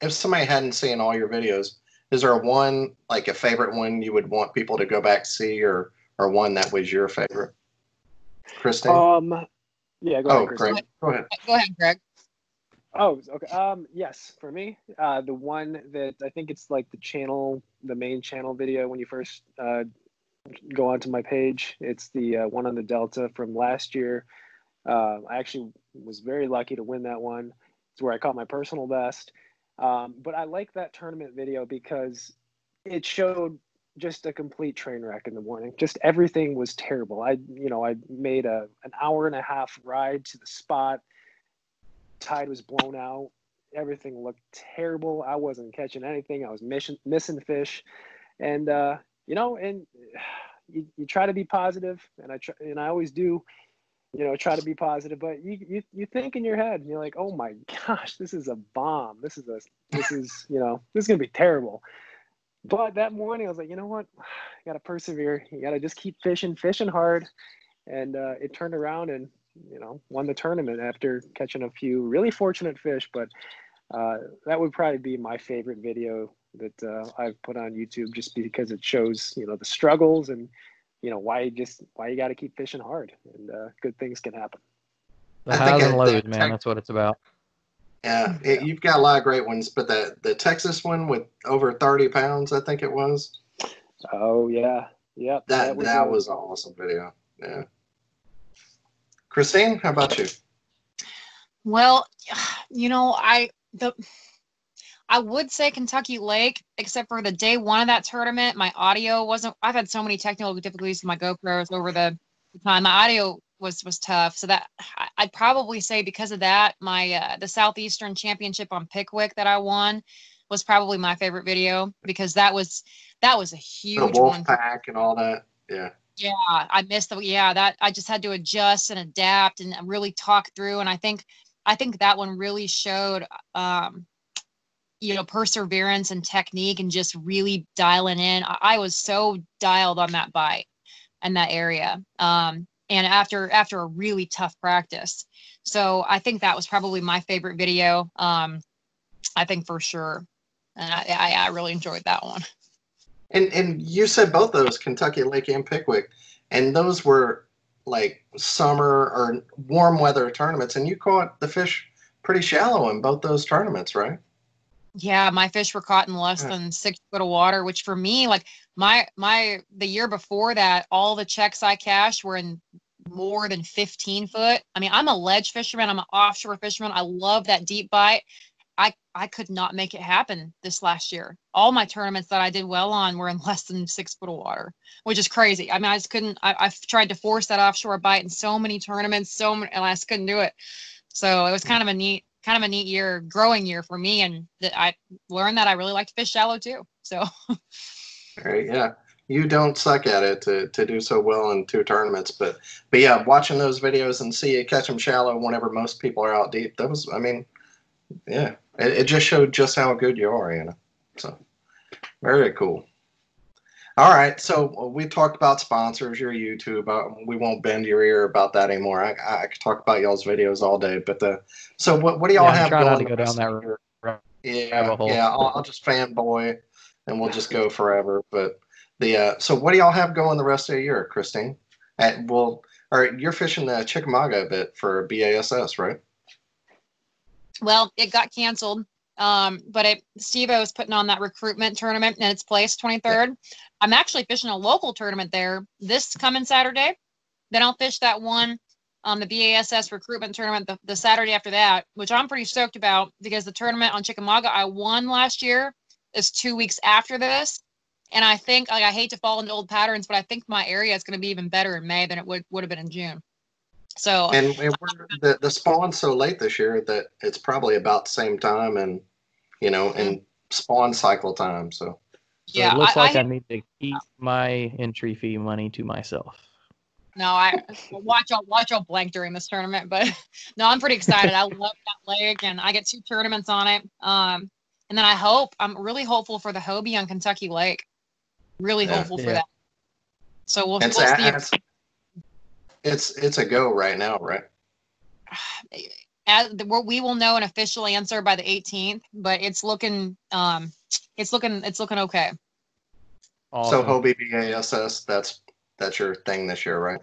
if somebody hadn't seen all your videos, is there one like a favorite one you would want people to go back to see, or or one that was your favorite? Kristine. Um, yeah, go oh, ahead, Kristine. great. Go ahead. Go ahead, Greg. Oh, okay. Um, yes, for me, uh, the one that I think it's like the channel, the main channel video when you first uh, go onto my page. It's the uh, one on the Delta from last year. Uh, I actually was very lucky to win that one. It's where I caught my personal best. Um, but I like that tournament video because it showed just a complete train wreck in the morning. Just everything was terrible. I, you know, I made a an hour and a half ride to the spot. Tide was blown out. Everything looked terrible. I wasn't catching anything. I was missing missing fish, and uh, you know, and you, you try to be positive, and I try, and I always do. You know, try to be positive, but you, you you think in your head, you're like, oh my gosh, this is a bomb. This is a this is you know this is gonna be terrible. But that morning, I was like, you know what? You got to persevere. You got to just keep fishing, fishing hard. And uh, it turned around and, you know, won the tournament after catching a few really fortunate fish. But uh, that would probably be my favorite video that uh, I've put on YouTube just because it shows, you know, the struggles and, you know, why you just, why you got to keep fishing hard and uh, good things can happen. The highs and lows, man. tech- That's what it's about. Yeah, it, you've got a lot of great ones, but the the Texas one with over thirty pounds, I think it was. Oh yeah, yep. That that a- was, an awesome video. Yeah. Kristine, how about you? Well, you know, I the I would say Kentucky Lake, except for the day one of that tournament, my audio wasn't. I've had so many technical difficulties with my GoPros over the time. My audio was was tough, so that I'd probably say because of that, my uh, the Southeastern Championship on Pickwick that I won was probably my favorite video because that was that was a huge The Wolf one. Pack and all that. Yeah. Yeah, I missed the yeah that I just had to adjust and adapt and really talk through and I think I think that one really showed um you know perseverance and technique and just really dialing in. I, I was so dialed on that bite and that area. Um and after after a really tough practice. So I think that was probably my favorite video. Um I think for sure. And I, I, I really enjoyed that one. And and you said both those, Kentucky Lake and Pickwick, and those were like summer or warm weather tournaments, and you caught the fish pretty shallow in both those tournaments, right? Yeah, my fish were caught in less than six foot of water, which for me, like my my the year before that, all the checks I cashed were in more than 15 foot. I mean, I'm a ledge fisherman, I'm an offshore fisherman. I love that deep bite. I I could not make it happen this last year. All my tournaments that I did well on were in less than six foot of water, which is crazy. I mean, I just couldn't. I, I've tried to force that offshore bite in so many tournaments, so many, and I just couldn't do it. So it was hmm. kind of a neat, kind of a neat year, growing year for me, and that I learned that I really like to fish shallow too. So Right, yeah. You don't suck at it to, to do so well in two tournaments, but but yeah, watching those videos and see you catch them shallow whenever most people are out deep, that was, I mean, yeah, it, it just showed just how good you are, Anna. So very cool. All right, so we talked about sponsors, your YouTube. Uh, we won't bend your ear about that anymore. I, I could talk about y'all's videos all day, but the so what what do y'all Yeah, I'm have trying not going to go down that of the year? Yeah, yeah. I'll, I'll just fanboy, and we'll just go forever. But the uh, so what do y'all have going the rest of the year, Kristine? At well, all right, you're fishing the Chickamauga a bit for BASS, right? well, it got canceled Um, but it Steve is putting on that recruitment tournament in it's place, 23rd. I'm actually fishing a local tournament there this coming Saturday. Then I'll fish that one, um, the BASS recruitment tournament the, the Saturday after that, which I'm pretty stoked about because the tournament on Chickamauga I won last year is two weeks after this. And I think like I hate to fall into old patterns, but I think my area is going to be even better in May than it would would have been in June. So And, and we're, the the spawn's so late this year that it's probably about the same time, and you know, in spawn cycle time. So So yeah, it looks I, like I, I, need to keep my entry fee money to myself. no, I watch out watch out blank during this tournament, but no, I'm pretty excited. I love that lake, and I get two tournaments on it. Um, and then I hope I'm really hopeful for the Hobie on Kentucky Lake. Really Yeah. hopeful for that. So we'll, it's we'll a, it's it's it's a go right now, right? as, we're- we will know an official answer by the 18th, but it's looking um, it's looking it's looking okay. So Awesome. Hobie BASS, that's that's your thing this year, right?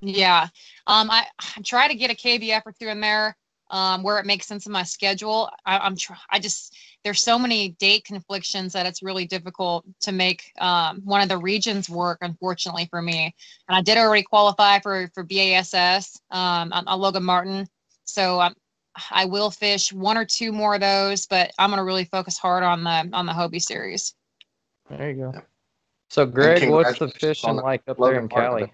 Yeah. Um, I, I try to get a KBF or two in there um, where it makes sense in my schedule. I, I'm try- I just there's so many date conflictions that it's really difficult to make um, one of the regions work. Unfortunately for me, and I did already qualify for for BASS um, on, on Logan Martin, so um, I will fish one or two more of those, but I'm gonna really focus hard on the on the Hobie series. There you go. Yeah. So, Greg, what's the fishing like up Logan there in Cali?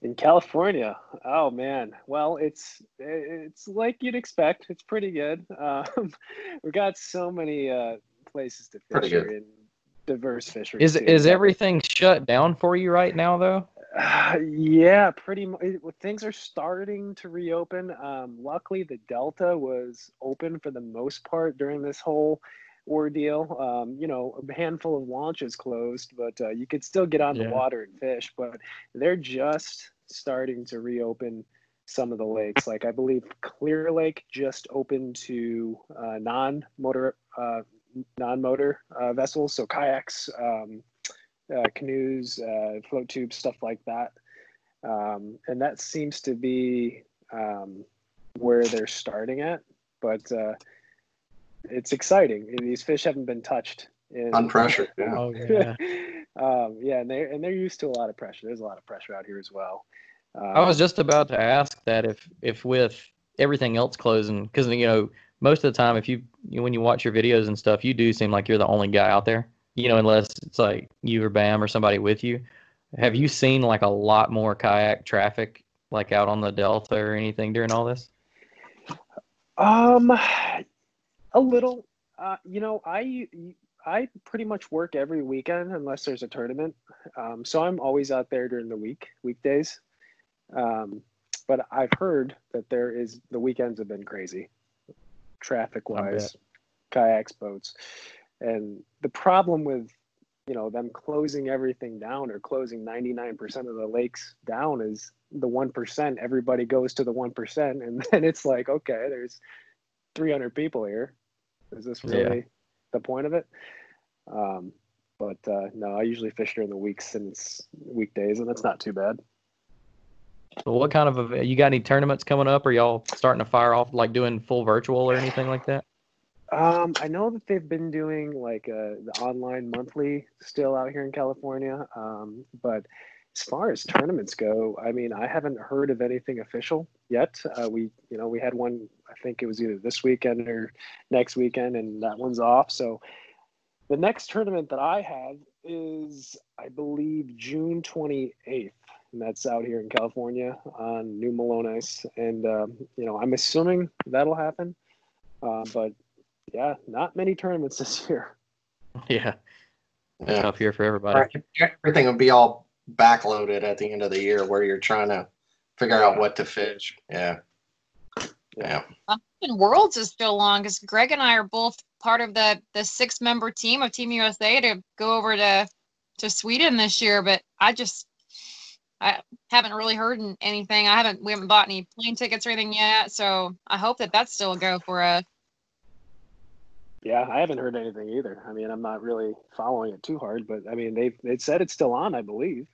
In California, oh man, well it's it's like you'd expect. It's pretty good. Um, we got so many uh, places to fish good. here and diverse fisheries. Is too. is everything shut down for you right now, though? Uh, yeah, pretty much. Things are starting to reopen. Um, luckily, the Delta was open for the most part during this whole ordeal. Um, you know, a handful of launches closed, but uh, you could still get on Yeah. the water and fish. But they're just starting to reopen some of the lakes. Like I believe Clear Lake just opened to uh, non-motor uh, non-motor uh, vessels, so kayaks, um, uh, canoes, uh, float tubes, stuff like that. Um, and that seems to be um, where they're starting at. But uh, it's exciting. These fish haven't been touched. In, Unpressured, yeah. Oh yeah. um, yeah, and they and they're used to a lot of pressure. There's a lot of pressure out here as well. Um, I was just about to ask that if if with everything else closing, because you know most of the time if you, you when you watch your videos and stuff, you do seem like you're the only guy out there. You know, unless it's like you or Bam or somebody with you. Have you seen like a lot more kayak traffic like out on the Delta or anything during all this? Um, a little. Uh, you know, I I pretty much work every weekend unless there's a tournament. Um, so I'm always out there during the week, weekdays. Um, but I've heard that there is the weekends have been crazy, traffic wise, kayaks, boats, and the problem with you know them closing everything down or closing 99% of the lakes down is the 1% everybody goes to the 1% and then it's like okay there's 300 people here is this Yeah. really the point of it um, but uh, no i usually fish during the weeks and it's weekdays and that's not too bad So what kind of a, you got any tournaments coming up? Are y'all starting to fire off like doing full virtual or anything like that? Um, I know that they've been doing like the online monthly still out here in California. Um, but as far as tournaments go, I mean, I haven't heard of anything official yet. Uh, we, you know, we had one. I think it was either this weekend or next weekend, and that one's off. So the next tournament that I have is, I believe, June 28th. And that's out here in California on New Melones. And, um, you know, I'm assuming that'll happen. Uh, but yeah, not many tournaments this year. Yeah, Yeah. tough year for everybody. Right. Everything will be all backloaded at the end of the year where you're trying to figure out what to fish. Yeah. Yeah. I'm Worlds is still long because Greg and I are both part of the the six member team of Team USA to go over to to Sweden this year. But I just I haven't really heard anything. I haven't we haven't bought any plane tickets or anything yet. So I hope that that's still a go for us. Yeah, I haven't heard anything either. I mean, I'm not really following it too hard, but I mean, they they said it's still on, I believe.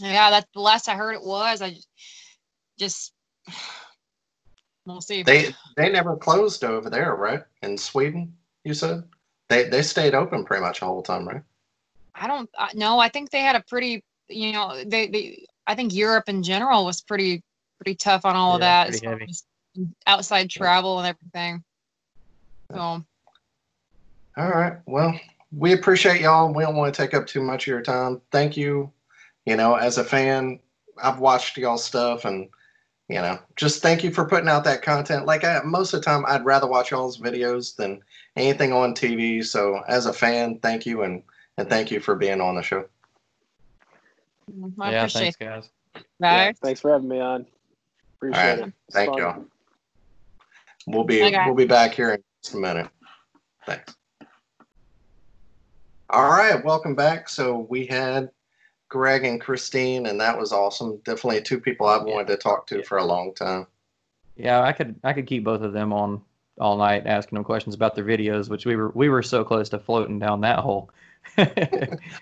Yeah, that's the last I heard it was. I just We'll see. They they never closed over there, right? In Sweden, you said they they stayed open pretty much the whole time, right? I don't know. no. I think they had a pretty, you know, they, they I think Europe in general was pretty pretty tough on all of that as far as outside travel and everything. So All right. Well, we appreciate y'all. We don't want to take up too much of your time. Thank you. You know, as a fan, I've watched y'all stuff and you know, just thank you for putting out that content. Like I, most of the time, I'd rather watch y'all's videos than anything on TV. So, as a fan, thank you and and thank you for being on the show. I yeah, thanks, guys. that. Yeah, thanks for having me on. Appreciate All right. it. It's Thank fun. y'all. We'll be Okay. we'll be back here in just a minute. Thanks. All right, welcome back. So we had Greg and Kristine, and that was awesome. Definitely two people I've wanted to talk to for a long time. Yeah, I could I could keep both of them on all night asking them questions about their videos, which we were we were so close to floating down that hole.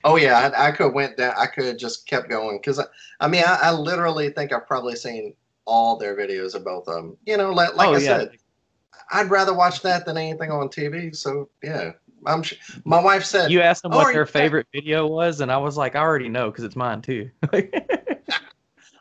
Oh yeah, I, I could went down. I could have just kept going because I, I mean, I, I literally think I've probably seen all their videos of both of them. You know, like, like oh I yeah, said, I'd rather watch that than anything on TV. So yeah, I'm. sh- My wife said, you asked them "Oh, what their favorite video was, and I was like, I already know because it's mine too.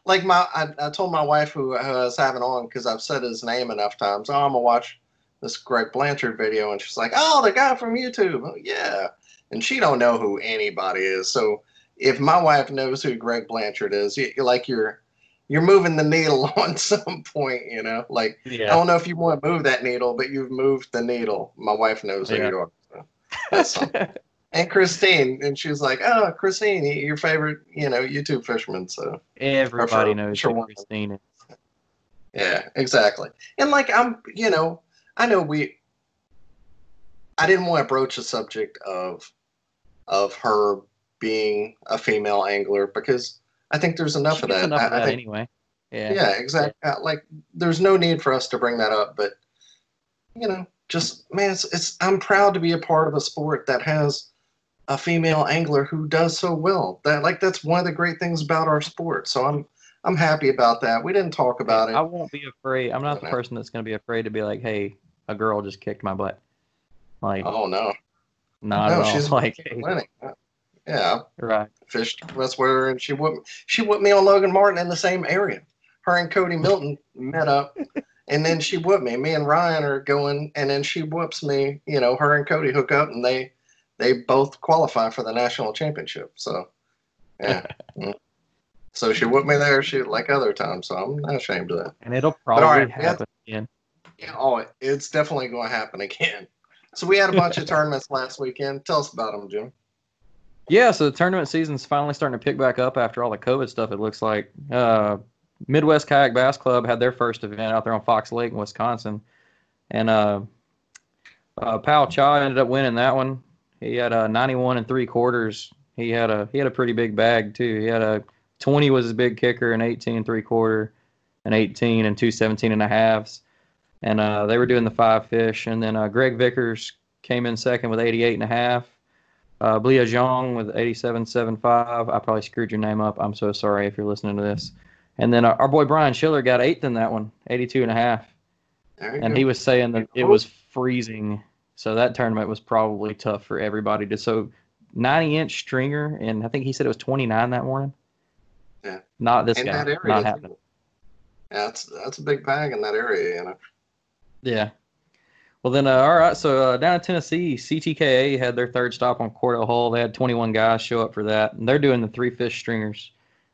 like my I, I told my wife who I was having on because I've said his name enough times. Oh, I'm gonna watch this Greg Blanchard video, and she's like, "Oh, the guy from YouTube." Oh, yeah, and she don't know who anybody is. So if my wife knows who Greg Blanchard is, you, you're like you're you're moving the needle on some point. You know, like I don't know if you want to move that needle, but you've moved the needle. My wife knows who you are. So that's something. And Kristine, and she was like, "Oh, Kristine, your favorite, you know, YouTube fisherman." So. everybody for- knows. Kristine is. Yeah, exactly. And like I'm, you know, I know we. I didn't want to broach the subject of, of her being a female angler because I think there's enough She of that. enough I, of that think, anyway. Yeah. yeah, exactly. Uh, like there's no need for us to bring that up, but you know, just man, it's, it's I'm proud to be a part of a sport that has a female angler who does so well. That like that's one of the great things about our sport. So I'm I'm happy about that. We didn't talk about it. I won't be afraid. I'm not the person that's going to be afraid to be like, "Hey, a girl just kicked my butt." Like, Oh no. not no, at all. she's like, winning. Yeah, right. Fished with her, and she whooped she whooped me on Logan Martin in the same area. Her and Cody Milton met up, and then she whooped me. Me and Ryan are going, and then she whoops me. You know, her and Cody hook up, and they they both qualify for the national championship. So, yeah. Mm. so she whooped me there. She like other times, so I'm not ashamed of that. And it'll probably right, yeah. happen again. Yeah, oh, it's definitely going to happen again. So we had a bunch of tournaments last weekend. Tell us about them, Jim. Yeah, so the tournament season's finally starting to pick back up after all the COVID stuff. It looks like uh, Midwest Kayak Bass Club had their first event out there on Fox Lake in Wisconsin, and uh, uh, Pal Cha ended up winning that one. He had a 91 and three quarters. He had a he had a pretty big bag too. He had a 20 was his big kicker, an 18 and three quarter, an 18 and two 17 and a halves, and uh, they were doing the five fish. And then uh, Greg Vickers came in second with 88 and a half. Uh, Blia Zhang with 87.75. I probably screwed your name up. I'm so sorry if you're listening to this. And then our, our boy Brian Schiller got eighth in that one, 82 and a half. And go. he was saying that it was freezing. So that tournament was probably tough for everybody to. So 90 inch stringer, and I think he said it was 29 that morning. Yeah. Not this in guy. that area. Not happening. Yeah, that's that's a big bag in that area, you know. Yeah. Well, then, uh, all right. So uh, down in Tennessee, CTKA had their third stop on Cordell Hull. They had 21 guys show up for that, and they're doing the three fish stringers.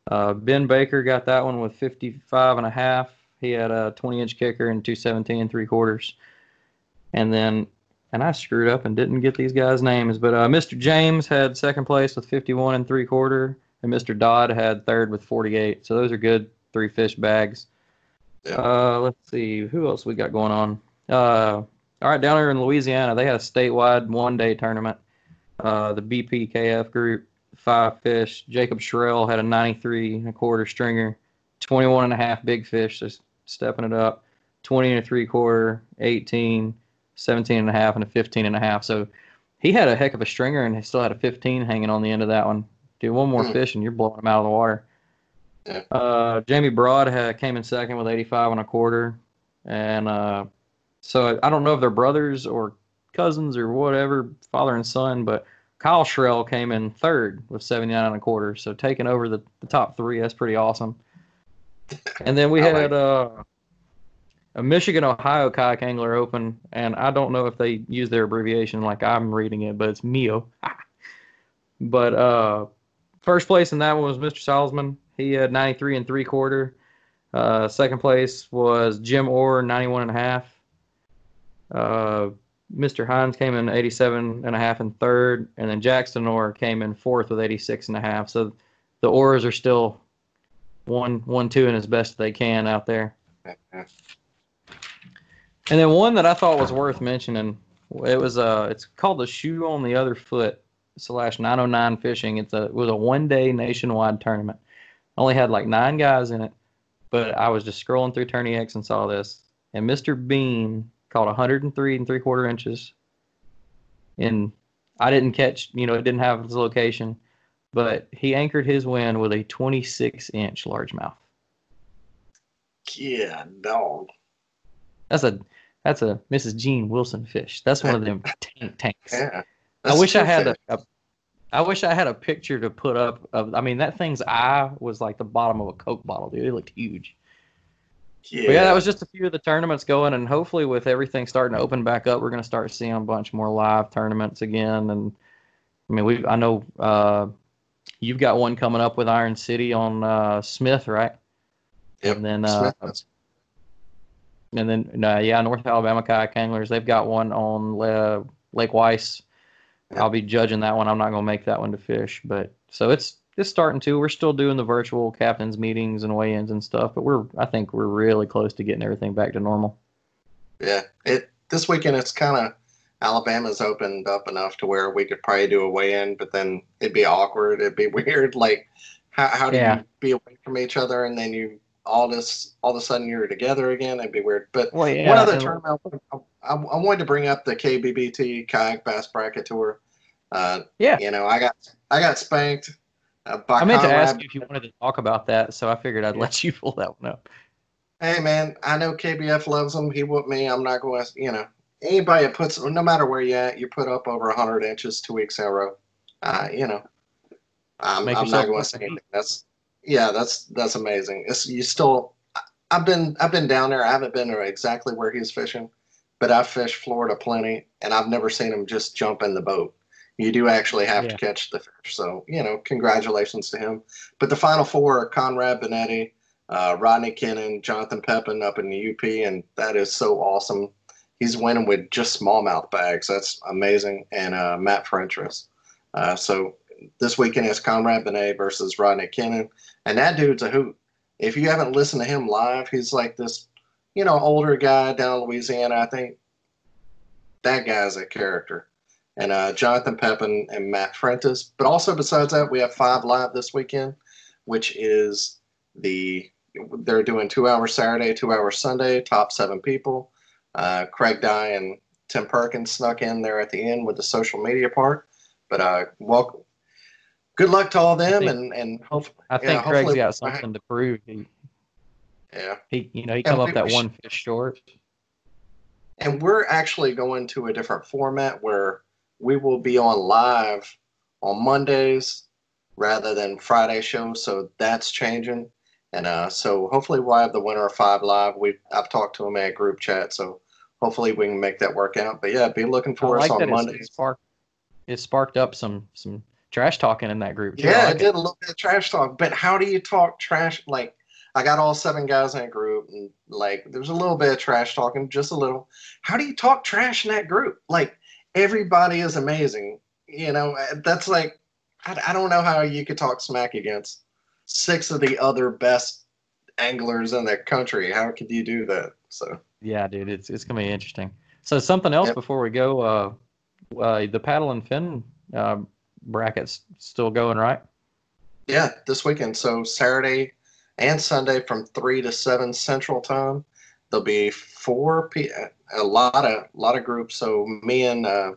Uh, ben Baker got that one with 55 and a half. He had a 20 inch kicker and 217 and three quarters. And then, and I screwed up and didn't get these guys' names, but uh, Mr. James had second place with 51 and three quarter, and Mr. Dodd had third with 48. So those are good three fish bags. Yeah. Uh, let's see who else we got going on. Uh, all right, down here in Louisiana, they had a statewide one day tournament. Uh, the BPKF group, five fish. Jacob Shrell had a 93 and a quarter stringer, 21 and a half big fish, just stepping it up, 20 and a three quarter, 18, 17 and a half, and a 15 and a half. So he had a heck of a stringer and he still had a 15 hanging on the end of that one. Do one more Hmm. fish and you're blowing him out of the water. Uh, Jamie Broad had, came in second with 85 and a quarter. and uh, so I don't know if they're brothers or cousins or whatever, father and son, but Kyle Shrell came in third with 79 and a quarter, so taking over the, the top three. That's pretty awesome. And then we had uh, a Michigan Ohio Kayak Angler Open, and I don't know if they use their abbreviation like I'm reading it, but it's MIO. but uh, first place in that one was Mr. Salzman. He had 93 and three quarter. Uh, second place was Jim Orr, 91 and a half. Mr. Hines came in 87 and a half in third, and then Jackson Orr came in fourth with 86 and a half. So the Orrs are still one, one, two, and as best they can out there. And then one that I thought was worth mentioning, it was uh, it's called the Shoe on the Other Foot slash 909 Fishing. It's a it was a one day nationwide tournament. Only had like nine guys in it, but I was just scrolling through TourneyX and saw this, and Mr. Bean caught 103 and three quarter inches. And I didn't catch, you know, it didn't have his location, but he anchored his win with a 26 inch largemouth. Yeah, dog. That's a that's a Mrs. Jean Wilson fish. That's one of them tank tanks. Yeah. I wish I had a, a I wish I had a picture to put up of I mean that thing's eye was like the bottom of a Coke bottle, dude. It looked huge. Yeah. But yeah, that was just a few of the tournaments going, and hopefully, with everything starting to open back up, we're going to start seeing a bunch more live tournaments again. And I mean, we I know uh, you've got one coming up with Iron City on uh, Smith, right? Yep. And then, uh, and then, uh, yeah, North Alabama kayak anglers, they've got one on Le- Lake Weiss. I'll be judging that one. I'm not going to make that one to fish, but so it's it's starting to. We're still doing the virtual captains meetings and weigh-ins and stuff, but we're I think we're really close to getting everything back to normal. Yeah. It this weekend it's kind of Alabama's opened up enough to where we could probably do a weigh-in, but then it'd be awkward. It'd be weird. Like, how how do Yeah. you be away from each other and then you all this all of a sudden you're together again? It'd be weird. But Well, yeah, one other and- tournament I, I, I wanted to bring up the KBBT kayak bass bracket tour. Uh, Yeah. you know, I got I got spanked. Uh, I meant to ask you if you wanted to talk about that, so I figured I'd let you pull that one up. Hey man, I know KBF loves him. He whooped me. I'm not going to, you know, anybody that puts, no matter where you at, you put up over 100 inches two weeks in a row. Uh, you know, I'm, Make I'm not going to say anything. That's, yeah, that's that's amazing. It's you still. I've been I've been down there. I haven't been to exactly where he's fishing, but I've fished Florida plenty, and I've never seen him just jump in the boat. You do actually have Yeah. to catch the fish. So you know, congratulations to him. But the final four are Conrad Benetti, uh, Rodney Kennan, Jonathan Pepin up in the UP, and that is so awesome. He's winning with just smallmouth bags. That's amazing. And uh, Matt Frentress. Uh, so this weekend is Conrad Benet versus Rodney Kennan, and that dude's a hoot. If you haven't listened to him live, he's like this, you know, older guy down in Louisiana. I think that guy's a character. And uh, Jonathan Pepin and Matt Frentis. But also besides that, we have five live this weekend, which is the they're doing two hours Saturday, two hours Sunday, top seven people. Uh, Craig Dye and Tim Perkins snuck in there at the end with the social media part. But uh, welcome. Good luck to all them, think- and and hopefully, I think yeah, Craig's got something to prove. He, Yeah, he you know, he come up that one fish short. and we're actually going to a different format where we will be on live on Mondays rather than Friday shows. So that's changing, and uh, so hopefully we'll have the winner of five live. We I've talked to him at group chat, so hopefully we can make that work out. But yeah, be looking I for us like on Mondays. it sparked it sparked up some some trash talking in that group. too. I Yeah, like it did a little bit of trash talk, but how do you talk trash? Like, I got all seven guys in a group, and like, there's a little bit of trash talking, just a little. How do you talk trash in that group? Like, everybody is amazing. You know, uh, that's like, I, I don't know how you could talk smack against six of the other best anglers in the country. How could you do that? So, Yeah, dude, it's it's gonna be interesting. So something else Yep. before we go. Uh, uh, the paddle and fin uh, brackets still going, right? yeah, this weekend. So, Saturday and Sunday from 3 to 7 Central Time. There'll be four p a lot of lot of groups. So me and uh,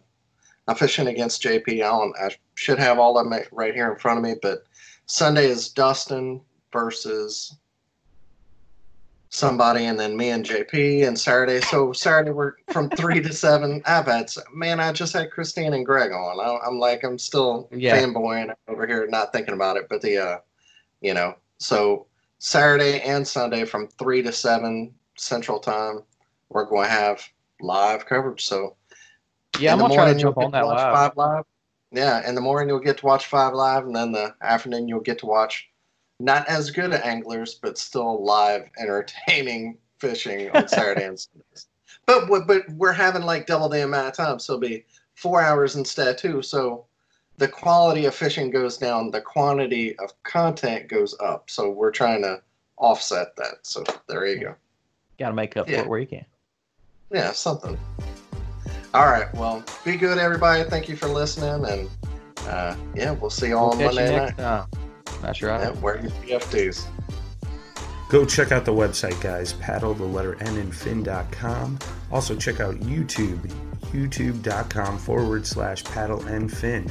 I'm fishing against JP Allen. I should have all of them right here in front of me. But Sunday is Dustin versus somebody, and then me and JP, and Saturday. So Saturday we're from three to seven. I've had man, I just had Kristine and Greg on. I, I'm like, I'm still Yeah. fanboying over here, not thinking about it. But the, uh, you know, so Saturday and Sunday from three to seven Central Time, we're going to have live coverage. So Yeah, I'm gonna try to jump on that watch live. Five live. Yeah, in the morning you'll get to watch five live, and then the afternoon you'll get to watch not as good at anglers, but still live entertaining fishing on Saturday and Sundays. But but we're having like double the amount of time, so it'll be four hours instead too. So the quality of fishing goes down, the quantity of content goes up. So we're trying to offset that. So there you go. Got to make up Yeah. for it where you can. Yeah, something. All right. Well, be good, everybody. Thank you for listening, and uh, yeah, we'll see you all We'll on catch you Monday next night. time. That's right. Yeah, wear your PFDs. Go check out the website, guys. Paddle the letter N and fin.com. Also, check out YouTube, youtube.com forward slash paddle and fin.